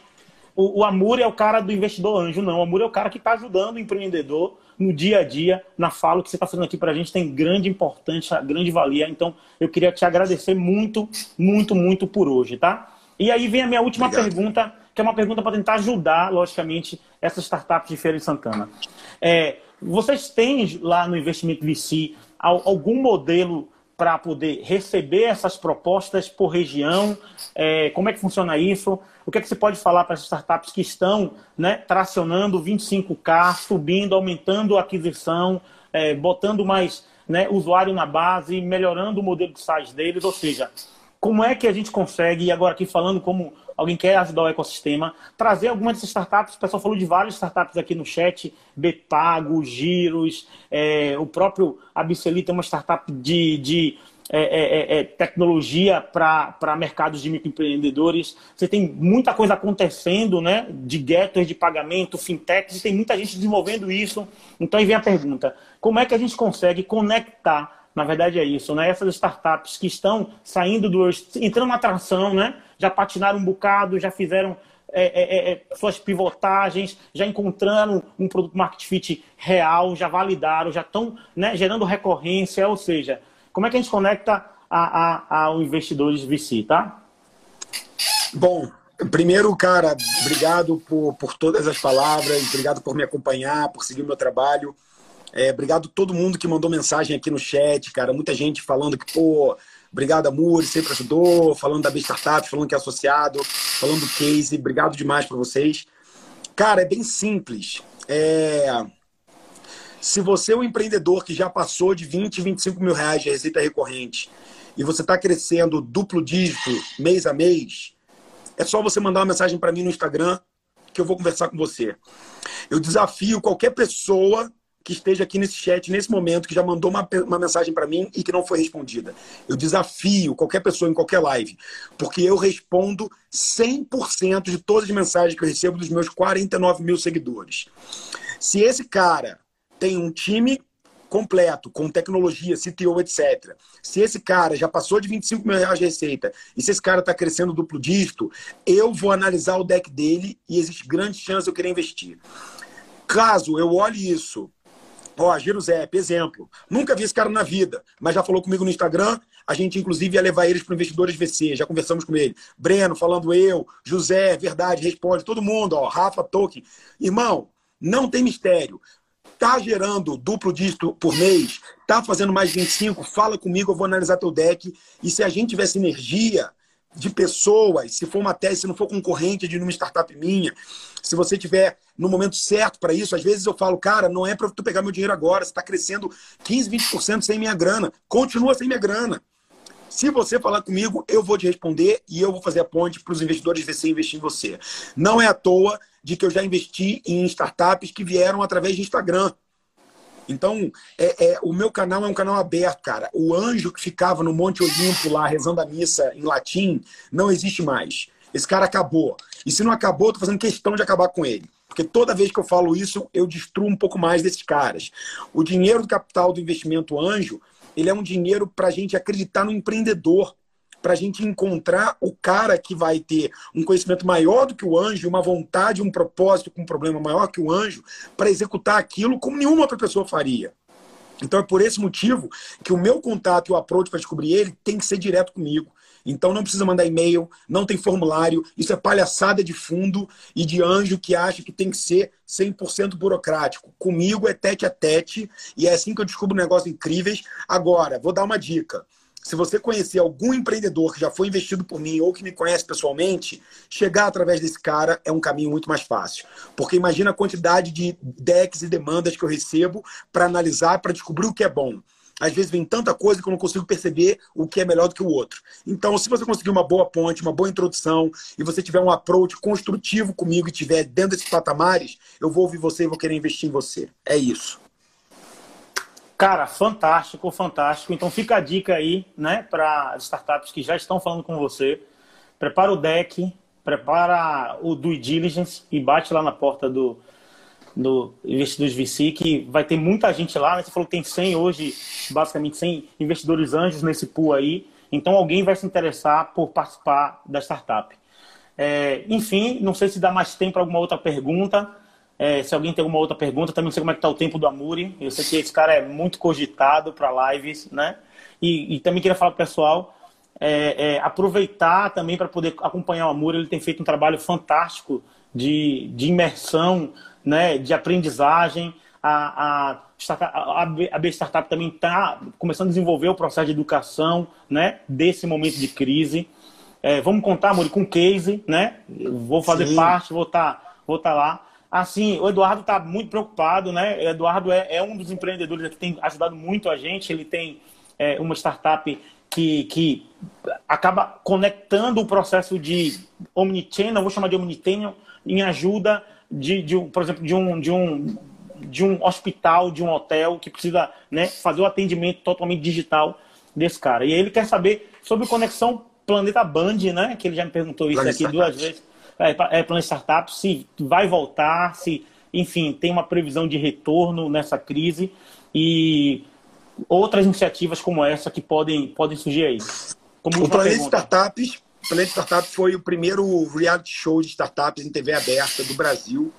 o, o Amor é o cara do investidor anjo, não. O Amor é o cara que está ajudando o empreendedor no dia a dia, na fala. O que você está fazendo aqui para a gente tem grande importância, grande valia. Então, eu queria te agradecer muito, muito, muito por hoje, tá? E aí vem a minha última Obrigado. pergunta, que é uma pergunta para tentar ajudar, logicamente, essas startups de Feira de Santana. É, vocês têm lá no investimento VC algum modelo para poder receber essas propostas por região? É, como é que funciona isso? O que é que você pode falar para as startups que estão né, tracionando 25K, subindo, aumentando a aquisição, é, botando mais né, usuário na base, melhorando o modelo de size deles? Ou seja, como é que a gente consegue, agora aqui falando como alguém quer ajudar o ecossistema, trazer algumas dessas startups, o pessoal falou de várias startups aqui no chat, Betpago, Giros, é, o próprio Abiceli tem uma startup de, de é, é, é, é tecnologia para mercados de microempreendedores. Você tem muita coisa acontecendo, né? De gateways de pagamento, fintechs, tem muita gente desenvolvendo isso. Então aí vem a pergunta: como é que a gente consegue conectar na verdade é isso, né? Essas startups que estão saindo do entrando na tração, né? Já patinaram um bocado, já fizeram é, é, é, é, suas pivotagens, já encontraram um produto market fit real, já validaram, já estão né, gerando recorrência, ou seja, como é que a gente conecta a, a, ao investidores VC, tá? Bom, primeiro, cara, obrigado por, por todas as palavras, obrigado por me acompanhar, por seguir o meu trabalho. É, obrigado a todo mundo que mandou mensagem aqui no chat, cara. Muita gente falando que, pô, obrigado, Amor, sempre ajudou, falando da B Startup, falando que é associado, falando do case. Obrigado demais para vocês. Cara, é bem simples. É... Se você é um empreendedor que já passou de 20, 25 mil reais de receita recorrente e você está crescendo duplo dígito mês a mês, é só você mandar uma mensagem para mim no Instagram que eu vou conversar com você. Eu desafio qualquer pessoa que esteja aqui nesse chat, nesse momento, que já mandou uma, uma mensagem para mim e que não foi respondida. Eu desafio qualquer pessoa em qualquer live, porque eu respondo 100% de todas as mensagens que eu recebo dos meus 49 mil seguidores. Se esse cara tem um time completo, com tecnologia, CTO, etc. Se esse cara já passou de 25 mil reais de receita e se esse cara está crescendo duplo dígito, eu vou analisar o deck dele e existe grande chance eu querer investir. Caso eu olhe isso Ó, Zep, exemplo. Nunca vi esse cara na vida, mas já falou comigo no Instagram. A gente, inclusive, ia levar eles para investidores VC. Já conversamos com ele. Breno, falando eu. José, verdade, responde. Todo mundo, ó. Rafa, Tolkien. Irmão, não tem mistério. Tá gerando duplo dígito por mês, tá fazendo mais 25, fala comigo, eu vou analisar teu deck. E se a gente tiver sinergia, de pessoas, se for uma tese, se não for concorrente de uma startup minha, se você tiver no momento certo para isso, às vezes eu falo, cara, não é para tu pegar meu dinheiro agora, você está crescendo 15, 20% sem minha grana, continua sem minha grana. Se você falar comigo, eu vou te responder e eu vou fazer a ponte para os investidores VC investir em você. Não é à toa de que eu já investi em startups que vieram através de Instagram. Então, é, é, o meu canal é um canal aberto, cara. O anjo que ficava no Monte Olimpo lá rezando a missa em latim não existe mais. Esse cara acabou. E se não acabou, eu tô fazendo questão de acabar com ele. Porque toda vez que eu falo isso, eu destruo um pouco mais desses caras. O dinheiro do capital do investimento anjo, ele é um dinheiro para a gente acreditar no empreendedor para a gente encontrar o cara que vai ter um conhecimento maior do que o anjo, uma vontade, um propósito com um problema maior que o anjo, para executar aquilo como nenhuma outra pessoa faria. Então é por esse motivo que o meu contato e o approach para descobrir ele tem que ser direto comigo. Então não precisa mandar e-mail, não tem formulário, isso é palhaçada de fundo e de anjo que acha que tem que ser 100% burocrático. Comigo é tete a tete e é assim que eu descubro negócios incríveis. Agora, vou dar uma dica se você conhecer algum empreendedor que já foi investido por mim ou que me conhece pessoalmente, chegar através desse cara é um caminho muito mais fácil. Porque imagina a quantidade de decks e demandas que eu recebo para analisar, para descobrir o que é bom. Às vezes vem tanta coisa que eu não consigo perceber o que é melhor do que o outro. Então, se você conseguir uma boa ponte, uma boa introdução, e você tiver um approach construtivo comigo e estiver dentro desses patamares, eu vou ouvir você e vou querer investir em você. É isso. Cara, fantástico, fantástico. Então fica a dica aí, né, para startups que já estão falando com você. Prepara o deck, prepara o due diligence e bate lá na porta do, do Investidores VC, que vai ter muita gente lá. Né? Você falou que tem 100 hoje, basicamente 100 investidores anjos nesse pool aí. Então alguém vai se interessar por participar da startup. É, enfim, não sei se dá mais tempo para alguma outra pergunta. É, se alguém tem alguma outra pergunta, também não sei como é que está o tempo do Amuri. Eu sei que esse cara é muito cogitado para lives, né? E, e, também queria falar para o pessoal é, é, aproveitar também para poder acompanhar o Amuri. Ele tem feito um trabalho fantástico de, de imersão, né? De aprendizagem. A, a a B Startup também está começando a desenvolver o processo de educação né, desse momento de crise. É, vamos contar, Muri, com case, né? Vou fazer Sim. parte, vou estar tá, vou tá lá. Assim, o Eduardo está muito preocupado, né? O Eduardo é, é, um dos empreendedores que tem ajudado muito a gente. Ele tem é, uma startup que, que acaba conectando o processo de omnichannel, vou chamar de omnichannel, em ajuda de, de por exemplo, de um, de um de um hospital, de um hotel que precisa né, fazer o atendimento totalmente digital desse cara. E aí ele quer saber sobre conexão Planeta Band, né? Que ele já me perguntou isso aqui duas vezes. É, é Planeta Startup, se vai voltar, se, enfim, tem uma previsão de retorno nessa crise e outras iniciativas como essa que podem, podem surgir aí. Como o Planeta Startups, Planeta Startup foi o primeiro reality show de startups em TV aberta do Brasil.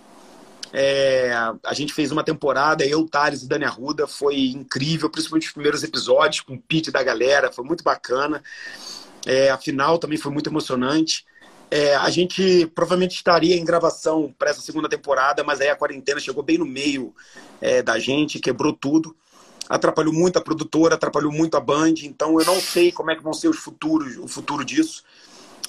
É, a gente fez uma temporada, eu, Thales e Dani Arruda, foi incrível, principalmente os primeiros episódios, com o pitch da galera, foi muito bacana. É, a final também foi muito emocionante. É, a gente provavelmente estaria em gravação para essa segunda temporada, mas aí a quarentena chegou bem no meio é, da gente, quebrou tudo. Atrapalhou muito a produtora, atrapalhou muito a Band, então eu não sei como é que vão ser os futuros, o futuro disso.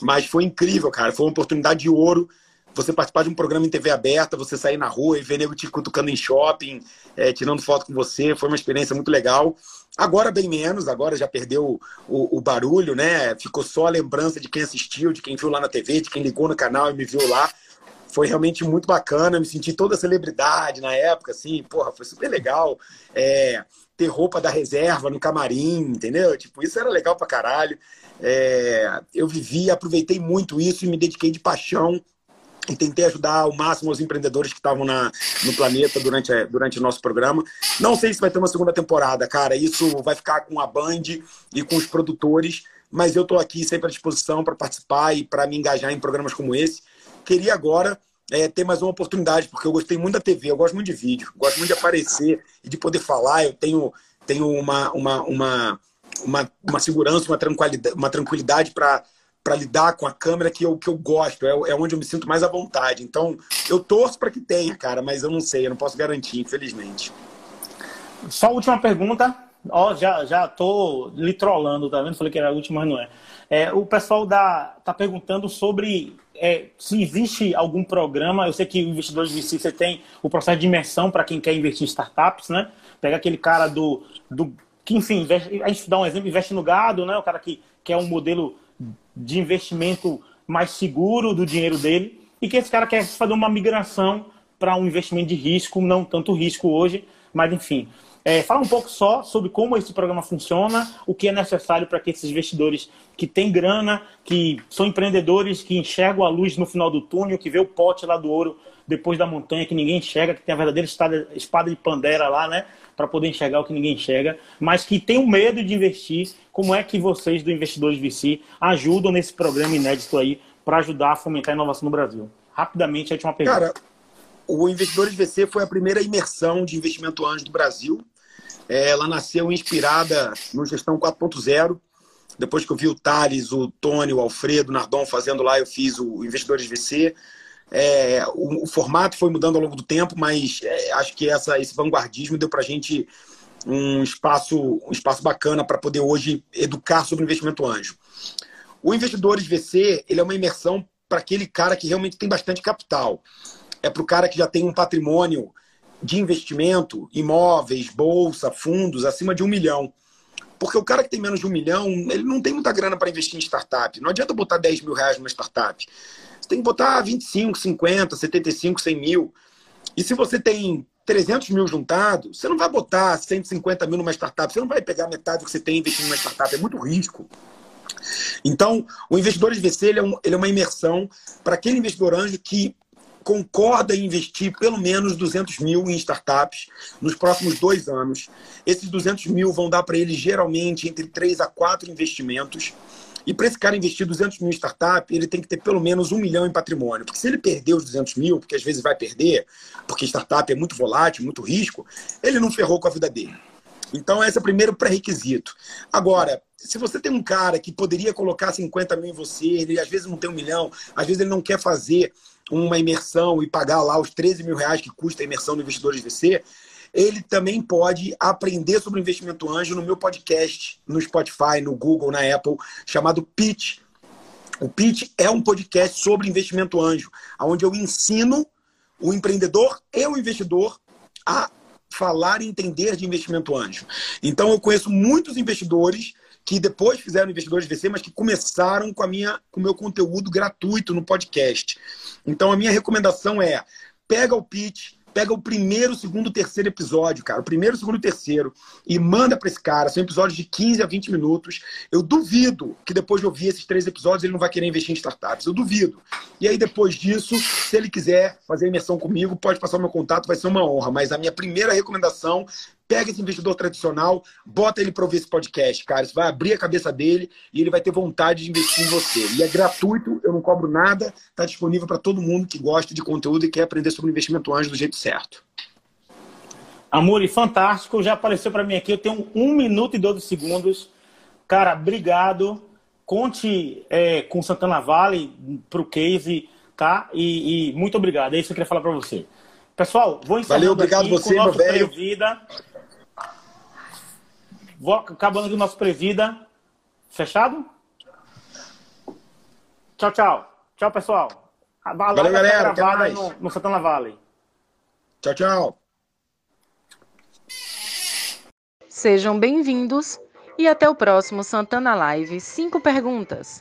Mas foi incrível, cara. Foi uma oportunidade de ouro você participar de um programa em TV aberta, você sair na rua e ver nego te cutucando em shopping, é, tirando foto com você, foi uma experiência muito legal. Agora bem menos, agora já perdeu o, o, barulho, né? Ficou só a lembrança de quem assistiu, de quem viu lá na TV, de quem ligou no canal e me viu lá. Foi realmente muito bacana, me senti toda celebridade na época, assim, porra, foi super legal. É, ter roupa da reserva no camarim, entendeu? Tipo, isso era legal pra caralho. É, eu vivi, aproveitei muito isso e me dediquei de paixão e tentei ajudar ao máximo os empreendedores que estavam na, no planeta durante, durante o nosso programa. Não sei se vai ter uma segunda temporada, cara. Isso vai ficar com a Band e com os produtores, mas eu estou aqui sempre à disposição para participar e para me engajar em programas como esse. Queria agora é, ter mais uma oportunidade, porque eu gostei muito da TV, eu gosto muito de vídeo, gosto muito de aparecer e de poder falar. Eu tenho, tenho uma, uma, uma, uma, uma segurança, uma tranquilidade, uma tranquilidade para para lidar com a câmera que eu, que eu gosto, é, é onde eu me sinto mais à vontade. Então, eu torço para que tenha, cara, mas eu não sei, eu não posso garantir, infelizmente. Só última pergunta. Ó, já, já tô lhe trollando, tá vendo? Falei que era a última, mas não é. é o pessoal da, tá perguntando sobre é, se existe algum programa. Eu sei que o Investidores VC você tem o processo de imersão para quem quer investir em startups, né? Pega aquele cara do. do que, enfim, investe, a gente dá um exemplo, investe no gado, né? O cara que quer um modelo de investimento mais seguro do dinheiro dele e que esse cara quer fazer uma migração para um investimento de risco, não tanto risco hoje, mas enfim. É, fala um pouco só sobre como esse programa funciona, o que é necessário para que esses investidores que têm grana, que são empreendedores, que enxergam a luz no final do túnel, que vê o pote lá do ouro depois da montanha, que ninguém enxerga, que tem a verdadeira espada de Pandera lá, né? Para poder enxergar o que ninguém enxerga, mas que tem o medo de investir. Como é que vocês do Investidores VC ajudam nesse programa inédito aí para ajudar a fomentar a inovação no Brasil? Rapidamente, a última pergunta. Cara, o Investidores VC foi a primeira imersão de investimento anjo do Brasil. É, ela nasceu inspirada no Gestão 4.0. Depois que eu vi o Thales, o Tony, o Alfredo, o Nardon fazendo lá, eu fiz o Investidores VC. É, o, o, formato foi mudando ao longo do tempo, mas é, acho que essa, esse vanguardismo deu para a gente um espaço, um espaço bacana para poder hoje educar sobre investimento anjo. O Investidores VC ele é uma imersão para aquele cara que realmente tem bastante capital. É para o cara que já tem um patrimônio de investimento, imóveis, bolsa, fundos, acima de um milhão. Porque o cara que tem menos de um milhão, ele não tem muita grana para investir em startup. Não adianta botar 10 mil reais numa startup tem que botar 25, 50, 75, 100 mil. E se você tem 300 mil juntados, você não vai botar 150 mil numa startup, você não vai pegar metade do que você tem investindo numa startup, é muito risco. Então, o investidor de VC ele é, um, ele é uma imersão para aquele investidor anjo que concorda em investir pelo menos 200 mil em startups nos próximos dois anos. Esses 200 mil vão dar para ele geralmente entre 3 a 4 investimentos e para esse cara investir 200 mil em startup, ele tem que ter pelo menos um milhão em patrimônio. Porque se ele perder os 200 mil, porque às vezes vai perder, porque startup é muito volátil, muito risco, ele não ferrou com a vida dele. Então, esse é o primeiro pré-requisito. Agora, se você tem um cara que poderia colocar 50 mil em você, ele às vezes não tem um milhão, às vezes ele não quer fazer uma imersão e pagar lá os 13 mil reais que custa a imersão do investidor de VC, ele também pode aprender sobre investimento anjo no meu podcast, no Spotify, no Google, na Apple, chamado Pitch. O Pitch é um podcast sobre investimento anjo, onde eu ensino o empreendedor e o investidor a falar e entender de investimento anjo. Então eu conheço muitos investidores que depois fizeram investidores VC, mas que começaram com a minha com o meu conteúdo gratuito no podcast. Então a minha recomendação é: pega o pitch, pega o primeiro, segundo, terceiro episódio, cara, o primeiro, segundo, terceiro, e manda para esse cara. São episódios de 15 a 20 minutos. Eu duvido que depois de ouvir esses três episódios ele não vai querer investir em startups. Eu duvido. E aí, depois disso, se ele quiser fazer imersão comigo, pode passar o meu contato, vai ser uma honra. Mas a minha primeira recomendação Pega esse investidor tradicional, bota ele para ouvir esse podcast, cara. Isso vai abrir a cabeça dele e ele vai ter vontade de investir em você. E é gratuito, eu não cobro nada, está disponível para todo mundo que gosta de conteúdo e quer aprender sobre investimento anjo do jeito certo. Amore, fantástico. Já apareceu para mim aqui. Eu tenho um minuto e 12 segundos. Cara, obrigado. Conte é, com Santana Vale para o case, tá? E, e, muito obrigado. É isso que eu queria falar para você. Pessoal, vou encerrar Valeu, obrigado aqui você, com o nosso meu velho. Vou acabando aqui o nosso Previda. Fechado? Tchau, tchau. Tchau, pessoal. A Valeu, live tá galera. Até gravada mais. no, no Santana Valley. Tchau, tchau. Sejam bem-vindos e até o próximo Santana Live 5 perguntas.